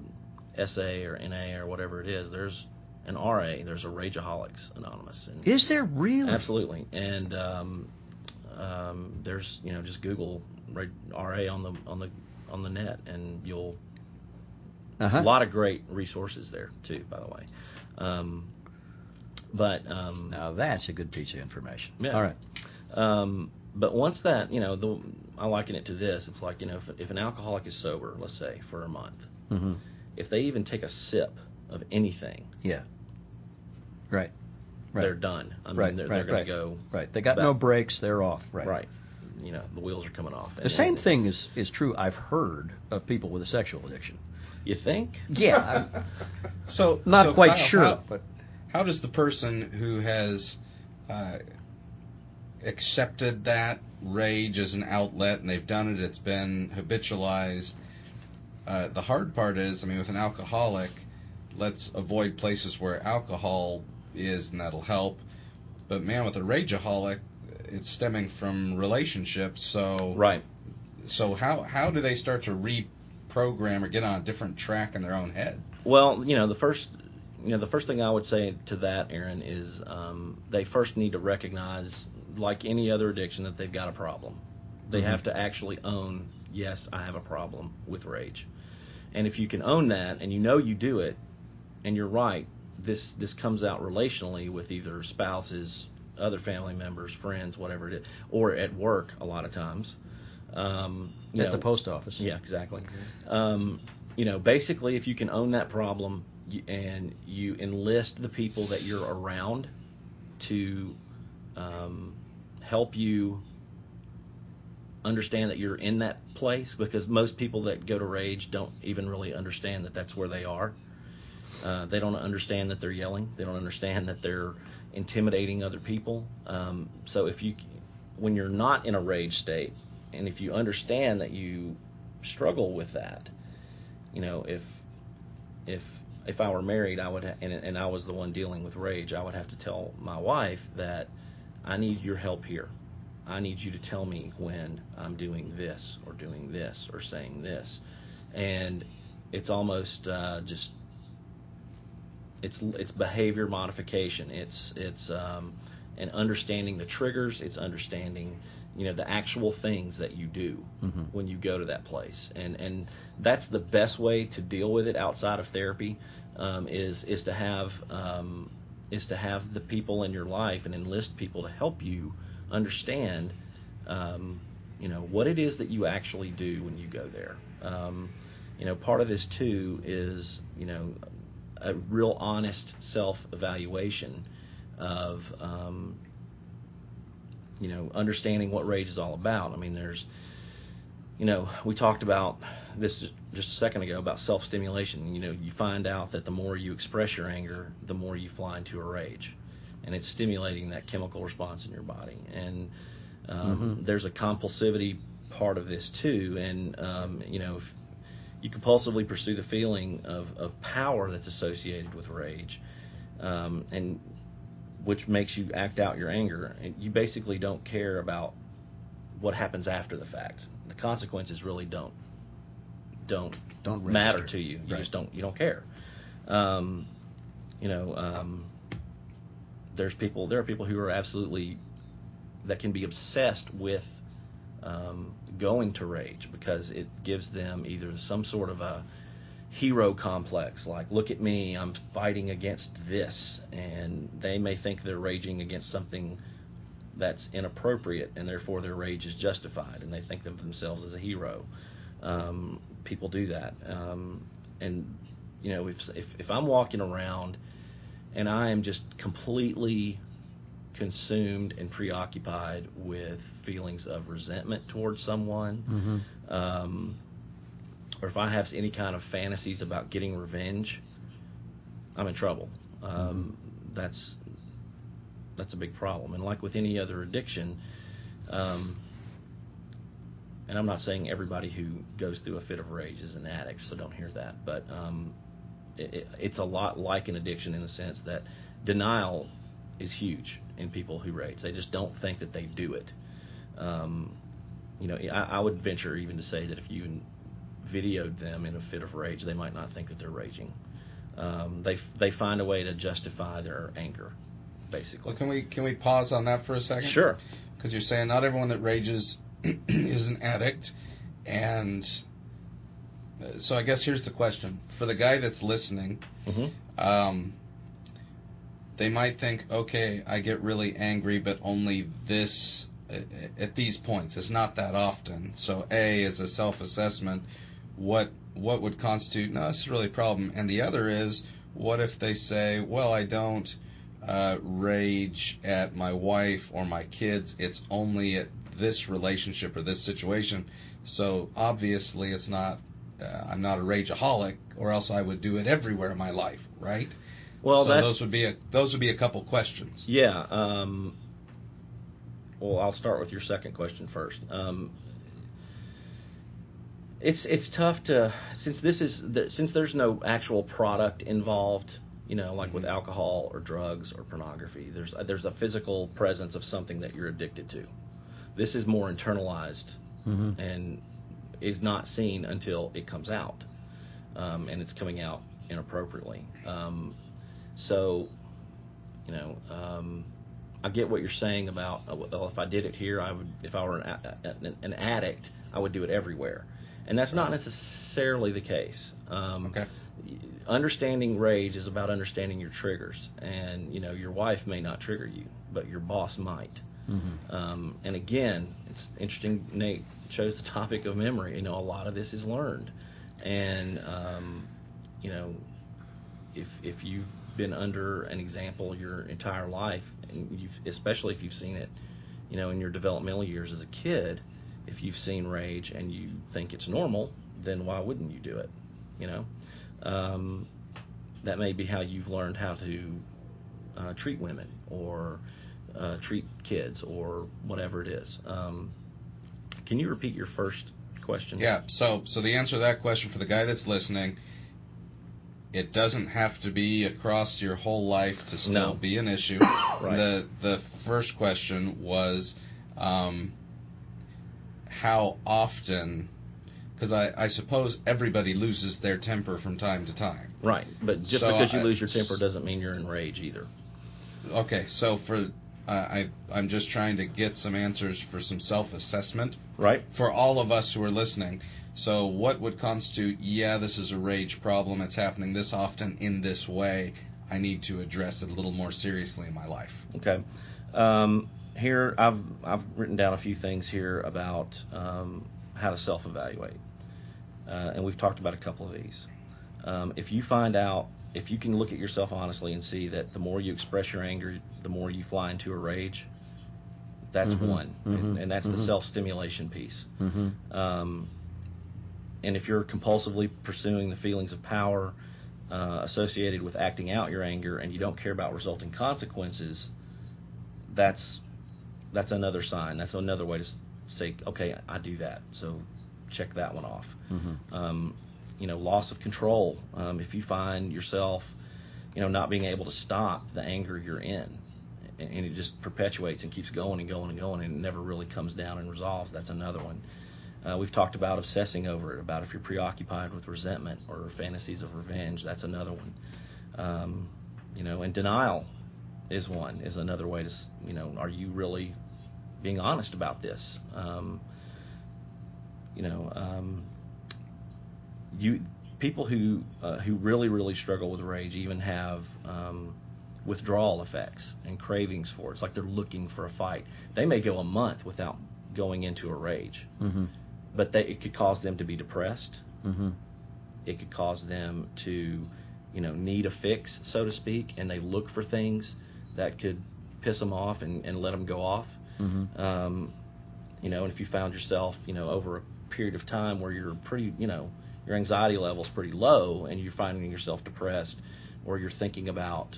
SA or NA or whatever it is. There's an RA. There's a Rageaholics Anonymous. And is there really Absolutely, and um, um, there's you know just Google Ra- on the on the on the net, and you'll uh-huh. a lot of great resources there too. By the way, um, but um, Now that's a good piece of information. Yeah. All right. um, but once that you know, the, I liken it to this. It's like you know, if, if an alcoholic is sober, let's say for a month, Mm-hmm. if they even take a sip of anything, Yeah. Right. Right. they're done. I mean, Right, they're, right, they're going right. to go Right. They got back. no brakes. They're off. Right. right. You know, the wheels are coming off. The same thing is is true. I've heard of people with a sexual addiction. You think? Yeah. So not so quite Kyle, sure, How, but how does the person who has uh, accepted that rage as an outlet and they've done it, it's been habitualized. Uh, the hard part is, I mean, with an alcoholic, let's avoid places where alcohol is, and that'll help. But man, with a rageaholic, it's stemming from relationships. So Right. So how how do they start to reprogram or get on a different track in their own head? Well, you know, the first, you know, the first thing I would say to that, Aaron, is um, they first need to recognize, like any other addiction, that they've got a problem. They Mhm. have to actually own, yes, I have a problem with rage. And if you can own that, and you know you do it, and you're right, this this comes out relationally with either spouses, other family members, friends, whatever it is, or at work a lot of times. Um, at know, the post office. yeah, exactly. Um, you know, basically, if you can own that problem and you enlist the people that you're around to um, help you understand that you're in that place, because most people that go to rage don't even really understand that that's where they are. Uh, they don't understand that they're yelling. They don't understand that they're intimidating other people. Um, so if you, when you're not in a rage state, and if you understand that you struggle with that, you know, if if if I were married, I would ha- and and I was the one dealing with rage, I would have to tell my wife that I need your help here. I need you to tell me when I'm doing this or doing this or saying this, and it's almost uh, just it's it's behavior modification. It's it's um, and understanding the triggers. It's understanding you know the actual things that you do Mhm. when you go to that place, and and that's the best way to deal with it outside of therapy um, is is to have um, is to have the people in your life and enlist people to help you understand um, you know what it is that you actually do when you go there. Um, you know, part of this too is you know a real honest self evaluation of um, you know understanding what rage is all about. I mean, there's you know we talked about this just a second ago about self stimulation. You know, you find out that the more you express your anger, the more you fly into a rage, and it's stimulating that chemical response in your body. And um, Mhm. there's a compulsivity part of this too. And um, you know, if you compulsively pursue the feeling of, of power that's associated with rage, um, and which makes you act out your anger. And you basically don't care about what happens after the fact. The consequences really don't don't Don't matter register. to you. You Right. just don't you don't care. Um, you know, um, there's people there are people who are absolutely that can be obsessed with um, going to rage because it gives them either some sort of a hero complex. Like look at me i'm fighting against this. And they may think they're raging against something that's inappropriate and therefore their rage is justified and they think of themselves as a hero. Um, people do that. Um, and you know if, if if i'm walking around and i am just completely consumed and preoccupied with feelings of resentment towards someone Mhm. um, or if I have any kind of fantasies about getting revenge, I'm in trouble. Um, That's that's a big problem. And like with any other addiction, um, and I'm not saying everybody who goes through a fit of rage is an addict, so don't hear that. But um, it, it, it's a lot like an addiction in the sense that denial is huge in people who rage. They just don't think that they do it. Um, you know, I, I would venture even to say that if you videoed them in a fit of rage, they might not think that they're raging. Um, they they find a way to justify their anger, basically. Well, can we can we pause on that for a second? Sure. Because you're saying not everyone that rages is an addict, and uh, so I guess here's the question for the guy that's listening. hmm Um, they might think, okay, I get really angry, but only this at these points. It's not that often. So A is a self-assessment. What what would constitute? No, this is really a problem. And the other is, what if they say, well, I don't uh, rage at my wife or my kids. It's only at this relationship or this situation. So obviously, it's not. Uh, I'm not a rageaholic, or else I would do it everywhere in my life, right? Well, so those would be a those would be a couple questions. yeah. Um, well, I'll start with your second question first. Um, it's it's tough to since this is the, since there's no actual product involved. You know, like with Mhm. alcohol or drugs or pornography, there's there's a physical presence of something that you're addicted to. This is more internalized Mhm. and is not seen until it comes out, um, and it's coming out inappropriately. Um, so, you know, um, I get what you're saying about uh, well, if I did it here, I would. If I were an, an addict, I would do it everywhere, and that's not necessarily the case. Um, Okay. Understanding rage is about understanding your triggers, and you know your wife may not trigger you, but your boss might. Mm-hmm. Um, and again, it's interesting. Nate chose the topic of memory. You know, a lot of this is learned, And um, you know, if if you've been under an example your entire life, and you've especially if you've seen it, you know, in your developmental years as a kid, if you've seen rage and you think it's normal, then why wouldn't you do it? You know, um, that may be how you've learned how to uh, treat women or uh, treat kids or whatever it is. Um, can you repeat your first question? Yeah. So so the answer to that question for the guy that's listening, it doesn't have to be across your whole life to still No. be an issue. Right. The the first question was um, how often because I, I suppose everybody loses their temper from time to time. Right, but just So because you I- lose your temper doesn't mean you're in rage either. Okay, so for uh, I I'm just trying to get some answers for some self-assessment Right. for all of us who are listening. So, what would constitute, yeah, this is a rage problem, it's happening this often in this way, I need to address it a little more seriously in my life? Okay. Um, here, I've I've written down a few things here about um, how to self-evaluate, uh, and we've talked about a couple of these. Um, if you find out, if you can look at yourself honestly and see that the more you express your anger, the more you fly into a rage. That's Mhm, one, mhm, and, and that's the mhm. self-stimulation piece. Mm-hmm. Um, and if you're compulsively pursuing the feelings of power uh, associated with acting out your anger, and you don't care about resulting consequences, that's that's another sign. That's another way to say, okay, I do that. So check that one off. Mm-hmm. Um, you know, loss of control. Um, if you find yourself, you know, not being able to stop the anger you're in, and, and it just perpetuates and keeps going and going and going, and it never really comes down and resolves. That's another one. Uh, we've talked about obsessing over it, about if you're preoccupied with resentment or fantasies of revenge. That's another one. Um, you know, and denial is one. Is another way to, you know, are you really being honest about this? Um, you know, um, you people who uh, who really really struggle with rage even have um, withdrawal effects and cravings for it. It's like they're looking for a fight. They may go a month without going into a rage, Mm-hmm. but they, it could cause them to be depressed. Mm-hmm. It could cause them to, you know, need a fix, so to speak, and they look for things that could piss them off and, and let them go off. Mm-hmm. Um, you know, and if you found yourself, you know, over a period of time where you're pretty, you know, your anxiety level's pretty low and you're finding yourself depressed or you're thinking about,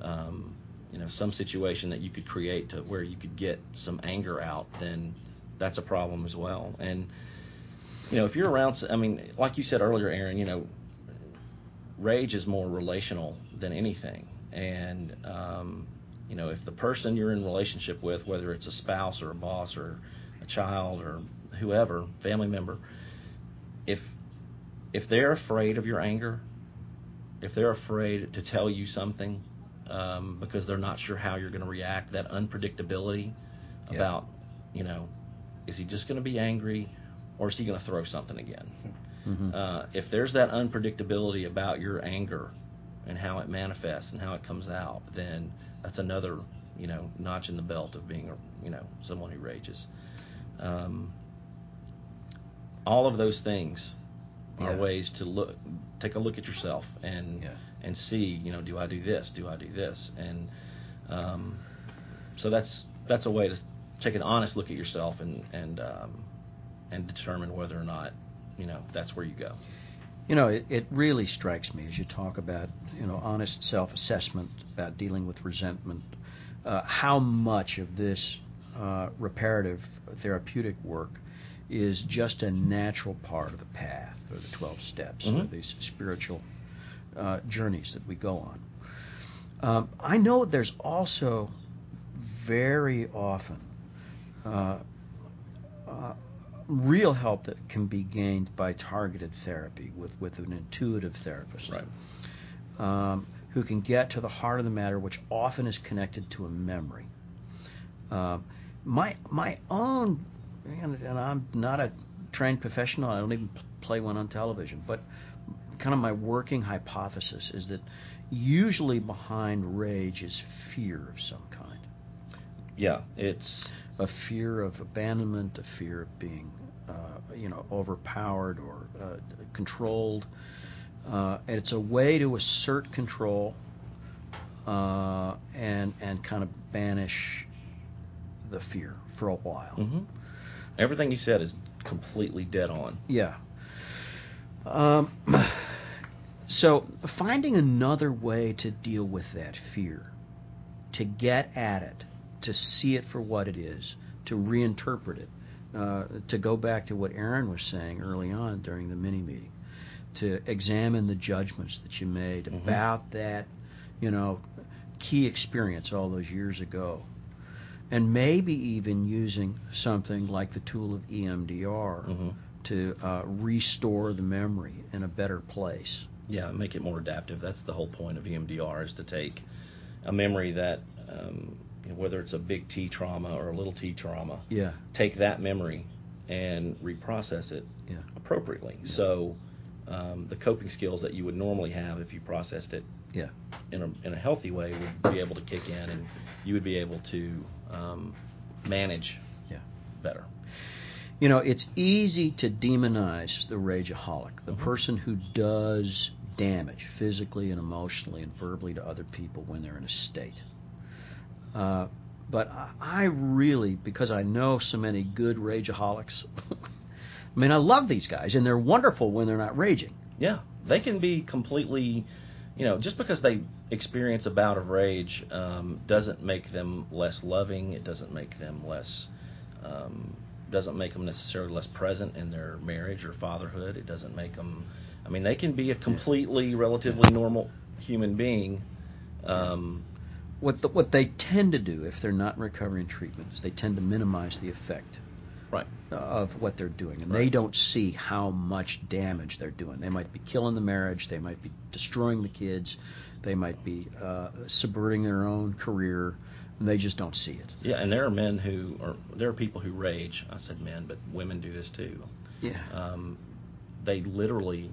um, you know, some situation that you could create to where you could get some anger out, then that's a problem as well. And, you know, if you're around, I mean, like you said earlier, Aaron, you know, rage is more relational than anything. And, um, you know, if the person you're in relationship with, whether it's a spouse or a boss or a child or whoever, family member, if if they're afraid of your anger, if they're afraid to tell you something um, because they're not sure how you're going to react, that unpredictability Yeah. about, you know, is he just going to be angry or is he going to throw something again? Mm-hmm. Uh, if there's that unpredictability about your anger and how it manifests and how it comes out, then that's another, you know, notch in the belt of being, a, you know, someone who rages. Um, all of those things are Yeah. ways to look, take a look at yourself and Yeah. and see, you know, do I do this? Do I do this? And um, so that's that's a way to take an honest look at yourself and and um, and determine whether or not, you know, that's where you go. You know, it, it really strikes me as you talk about, you know, honest self-assessment, about dealing with resentment, uh, how much of this uh, reparative therapeutic work is just a natural part of the path or the 12 steps or Mhm. these spiritual uh, journeys that we go on. Um, I know there's also very often uh, uh, real help that can be gained by targeted therapy with, with an intuitive therapist Right. um, who can get to the heart of the matter, which often is connected to a memory. Um, my my own, and, and I'm not a trained professional. I don't even play one on television, but kind of my working hypothesis is that usually behind rage is fear of some kind Yeah, it's a fear of abandonment, a fear of being uh, you know, overpowered or uh, controlled. Uh, and it's a way to assert control uh, and and kind of banish the fear for a while. hmm Everything you said is completely dead on. Yeah. Um, so finding another way to deal with that fear, to get at it, to see it for what it is, to reinterpret it, uh, to go back to what Aaron was saying early on during the mini meeting, to examine the judgments that you made Mhm. about that, you know, key experience all those years ago. And maybe even using something like the tool of EMDR hmm to uh, restore the memory in a better place. Yeah, make it more adaptive. That's the whole point of EMDR is to take a memory that, um, whether it's a big T trauma or a little T trauma, Yeah. take that memory and reprocess it Yeah. appropriately. Yeah. So um, the coping skills that you would normally have if you processed it Yeah. in a, in a healthy way would be able to kick in, and you would be able to um, manage Yeah. better. You know, it's easy to demonize the rageaholic, the Mhm. person who does damage physically and emotionally and verbally to other people when they're in a state. Uh, but I, really, because I know so many good rageaholics, I mean, I love these guys, and they're wonderful when they're not raging. Yeah, they can be completely, you know, just because they experience a bout of rage um, doesn't make them less loving. It doesn't make them less, um, doesn't make them necessarily less present in their marriage or fatherhood. It doesn't make them. I mean, they can be a completely, relatively normal human being. Um, What the, what they tend to do if they're not in recovery and treatment is they tend to minimize the effect right. of what they're doing, and they don't see how much damage they're doing. They might be killing the marriage, they might be destroying the kids, they might be uh, subverting their own career, and they just don't see it. Yeah, and there are men who are there are people who rage. I said men, but women do this too. Yeah. Um, they literally,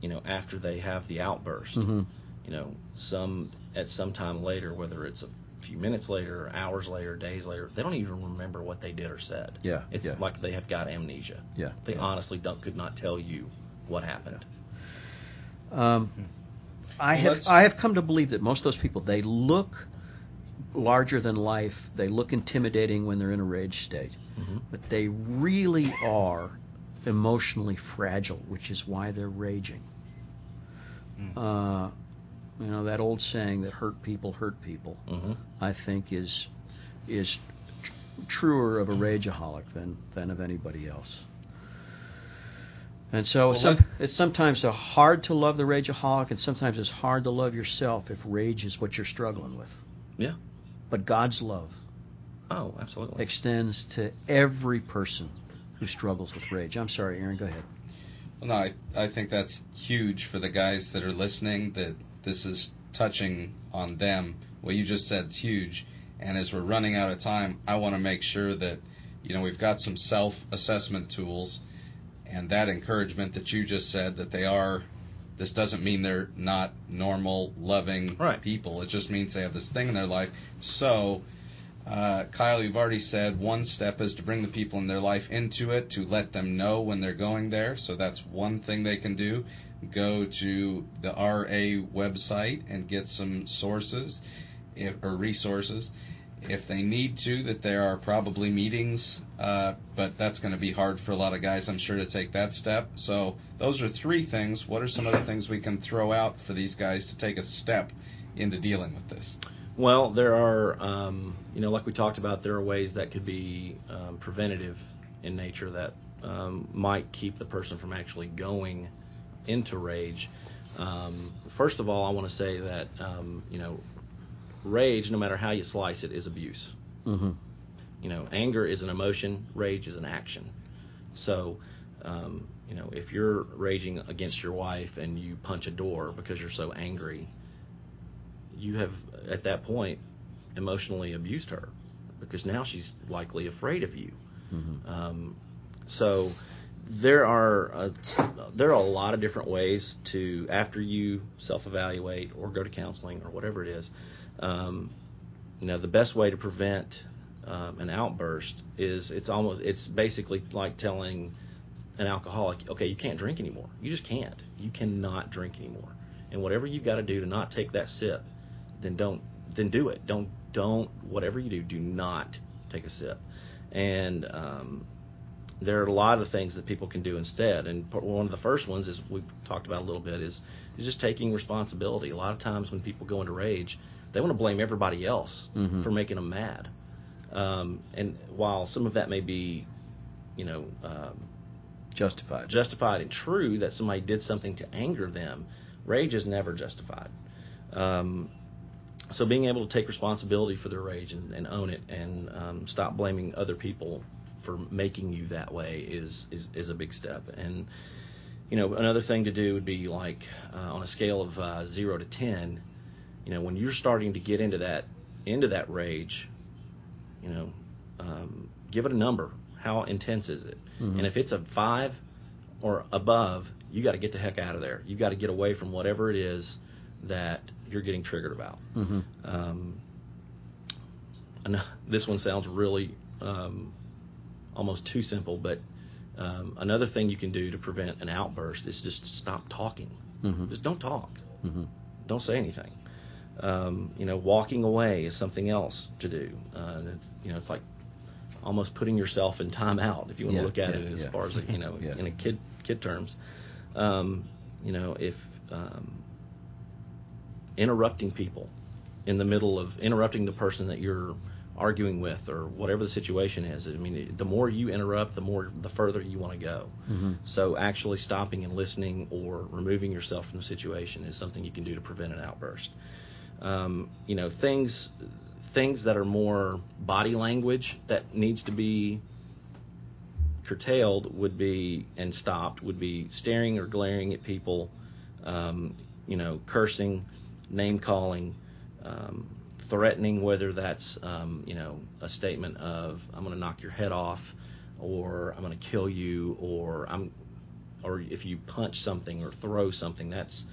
you know, after they have the outburst, hmm you know, some at some time later, whether it's a few minutes later, or hours later, days later, they don't even remember what they did or said. Yeah, it's yeah. like they have got amnesia. Yeah. They yeah. honestly don't could not tell you what happened. Um, I Well, have I have come to believe that most of those people they look larger than life, they look intimidating when they're in a rage state, Mhm. but they really are emotionally fragile, which is why they're raging. Mm. Uh, you know that old saying that hurt people hurt people. hmm I think is is tr- truer of a rageaholic than than of anybody else. And so Well, some, it's sometimes so hard to love the rageaholic, and sometimes it's hard to love yourself if rage is what you're struggling with. Yeah. But God's love Oh, absolutely. extends to every person who struggles with rage. I'm sorry, Aaron. Go ahead. Well, no, I, I think that's huge for the guys that are listening. That this is touching on them. What you just said is huge. And as we're running out of time, I want to make sure that you know we've got some self-assessment tools, and that encouragement that you just said that they are. This doesn't mean they're not normal, loving Right. people. It just means they have this thing in their life. So uh, Kyle, you've already said one step is to bring the people in their life into it, to let them know when they're going there. So that's one thing they can do. Go to the RA website and get some sources if, or resources. If they need to, that there are probably meetings, uh, but that's going to be hard for a lot of guys, I'm sure, to take that step. So those are three things. What are some other things we can throw out for these guys to take a step into dealing with this? Well, there are, um, you know, like we talked about, there are ways that could be um, preventative in nature that um, might keep the person from actually going into rage. Um, first of all, I want to say that, um, you know, rage, no matter how you slice it, is abuse. Mm-hmm. You know, anger is an emotion, rage is an action. So, um, you know, if you're raging against your wife and you punch a door because you're so angry, you have at that point emotionally abused her because now she's likely afraid of you. Mm-hmm. Um, so there are uh, there are a lot of different ways to after you self-evaluate or go to counseling or whatever it is. Um, you know, the best way to prevent um, an outburst is it's almost it's basically like telling an alcoholic, okay, you can't drink anymore. You just can't. You cannot drink anymore. And whatever you've got to do to not take that sip, then don't then do it. Don't don't whatever you do, do not take a sip. And um, there are a lot of things that people can do instead. And one of the first ones is we've talked about a little bit is is just taking responsibility. A lot of times when people go into rage, they want to blame everybody else Mhm. for making them mad. Um, and while some of that may be, you know, um, Justified. justified and true that somebody did something to anger them, rage is never justified. Um, so being able to take responsibility for their rage and, and own it and um, stop blaming other people for making you that way is, is is a big step. And you know another thing to do would be like uh, on a scale of uh, zero to ten, you know when you're starting to get into that into that rage, you know, um, give it a number. How intense is it? Mhm. And if it's a five or above, you got to get the heck out of there. You got to get away from whatever it is that you're getting triggered about. Mhm. Um, this one sounds really um, almost too simple, but um, another thing you can do to prevent an outburst is just stop talking. Mhm. Just don't talk. Mhm. Don't say anything. Um, you know, walking away is something else to do. Uh, it's, you know, it's like almost putting yourself in timeout if you want Yeah, to look at yeah, it as yeah. far as you know in a kid kid terms. Um, you know, if um, interrupting people in the middle of interrupting the person that you're arguing with or whatever the situation is. I mean, the more you interrupt, the more the further you want to go. Mhm. So actually stopping and listening or removing yourself from the situation is something you can do to prevent an outburst. Um, you know, things things that are more body language that needs to be curtailed would be and stopped would be staring or glaring at people, um, you know, cursing, name calling, um, threatening, whether that's um, you know a statement of I'm going to knock your head off, or I'm going to kill you, or I'm, or if you punch something or throw something, that's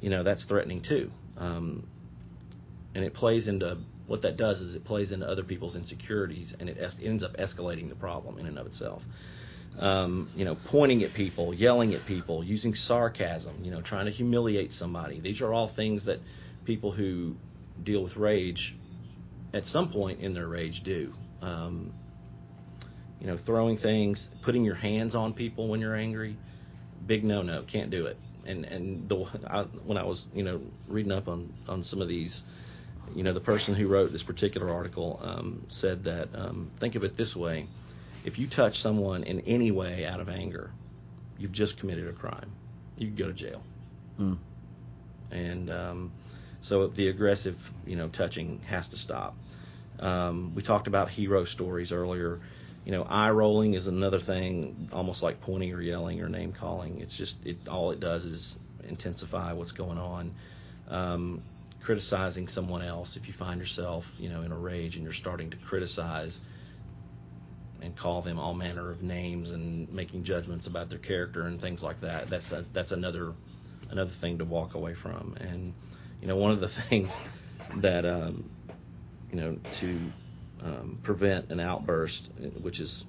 you know that's threatening too. Um, and it plays into what that does is it plays into other people's insecurities and it es- ends up escalating the problem in and of itself. Um, you know, pointing at people, yelling at people, using sarcasm, you know, trying to humiliate somebody. These are all things that people who deal with rage at some point in their rage do. Um, you know, throwing things, putting your hands on people when you're angry, big no no, can't do it. And and the I, when I was you know reading up on on some of these, you know, the person who wrote this particular article um, said that um, think of it this way: if you touch someone in any way out of anger, you've just committed a crime. You could go to jail. Mm. And um, so the aggressive, you know, touching has to stop. Um, we talked about hero stories earlier. You know, eye rolling is another thing, almost like pointing or yelling or name calling. It's just it all it does is intensify what's going on. Um, criticizing someone else if you find yourself, you know, in a rage and you're starting to criticize and call them all manner of names and making judgments about their character and things like that. That's a, that's another another thing to walk away from. And you know, one of the things that um, you know to um, prevent an outburst, which is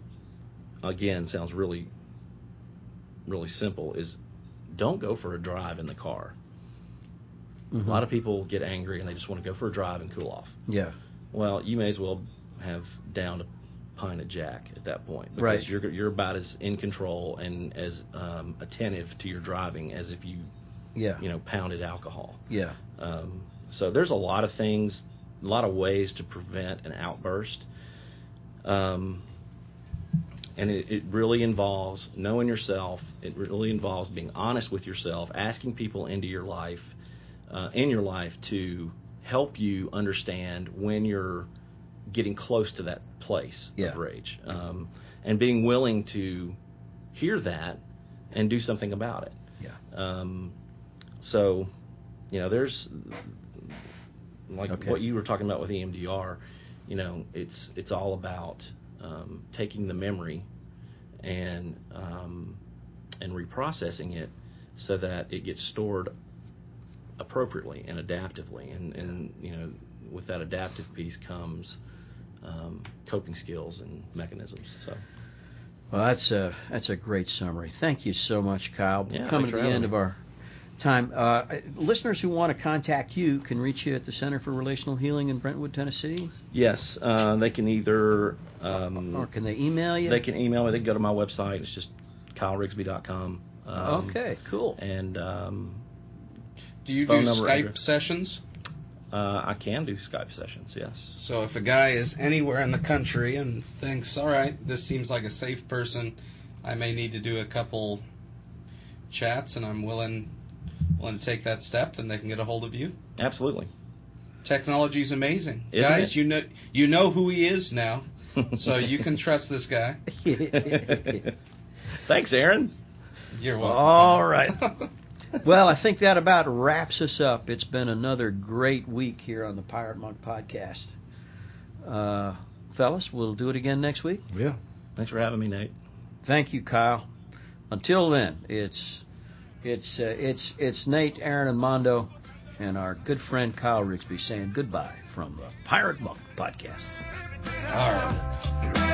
again sounds really really simple, is don't go for a drive in the car. Mhm. A lot of people get angry and they just want to go for a drive and cool off. Yeah. Well, you may as well have down a pint of Jack at that point because Right. you're you're about as in control and as um, attentive to your driving as if you Yeah. you know pounded alcohol. Yeah. Um, so there's a lot of things, a lot of ways to prevent an outburst. Um, and it, it really involves knowing yourself. It really involves being honest with yourself, asking people into your life, uh, in your life, to help you understand when you're getting close to that place Yeah. of rage, um, and being willing to hear that and do something about it. Yeah. Um, so, you know, there's like Okay. what you were talking about with EMDR. You know, it's it's all about um, taking the memory and um, and reprocessing it so that it gets stored appropriately and adaptively. And and you know, with that adaptive piece comes um, coping skills and mechanisms. So Well, that's a that's a great summary. Thank you so much, Kyle. We're Yeah, coming to the end me. of our time. Uh, listeners who want to contact you can reach you at the Center for Relational Healing in Brentwood, Tennessee, yes, uh, they can either um, or can they email you? they can email me. They can go to my website. It's just kylerigsby.com. Um, okay, cool. And um, Do you do Skype address. sessions? uh, I can do Skype sessions. Yes. So if a guy is anywhere in the country and thinks, all right, this seems like a safe person, I may need to do a couple chats, and I'm willing willing to take that step, then they can get a hold of you. Absolutely. Technology's amazing, Isn't guys. it? You know you know who he is now, so you can trust this guy. Thanks, Aaron. You're welcome. All right. well, I think that about wraps us up. It's been another great week here on the Pirate Monk podcast. Uh, fellas, we'll do it again next week. Yeah. Thanks for having me, Nate. Thank you, Kyle. Until then, it's it's uh, it's it's Nate, Aaron, and Mondo, and our good friend Kyle Rigsby saying goodbye from the Pirate Monk podcast. All right.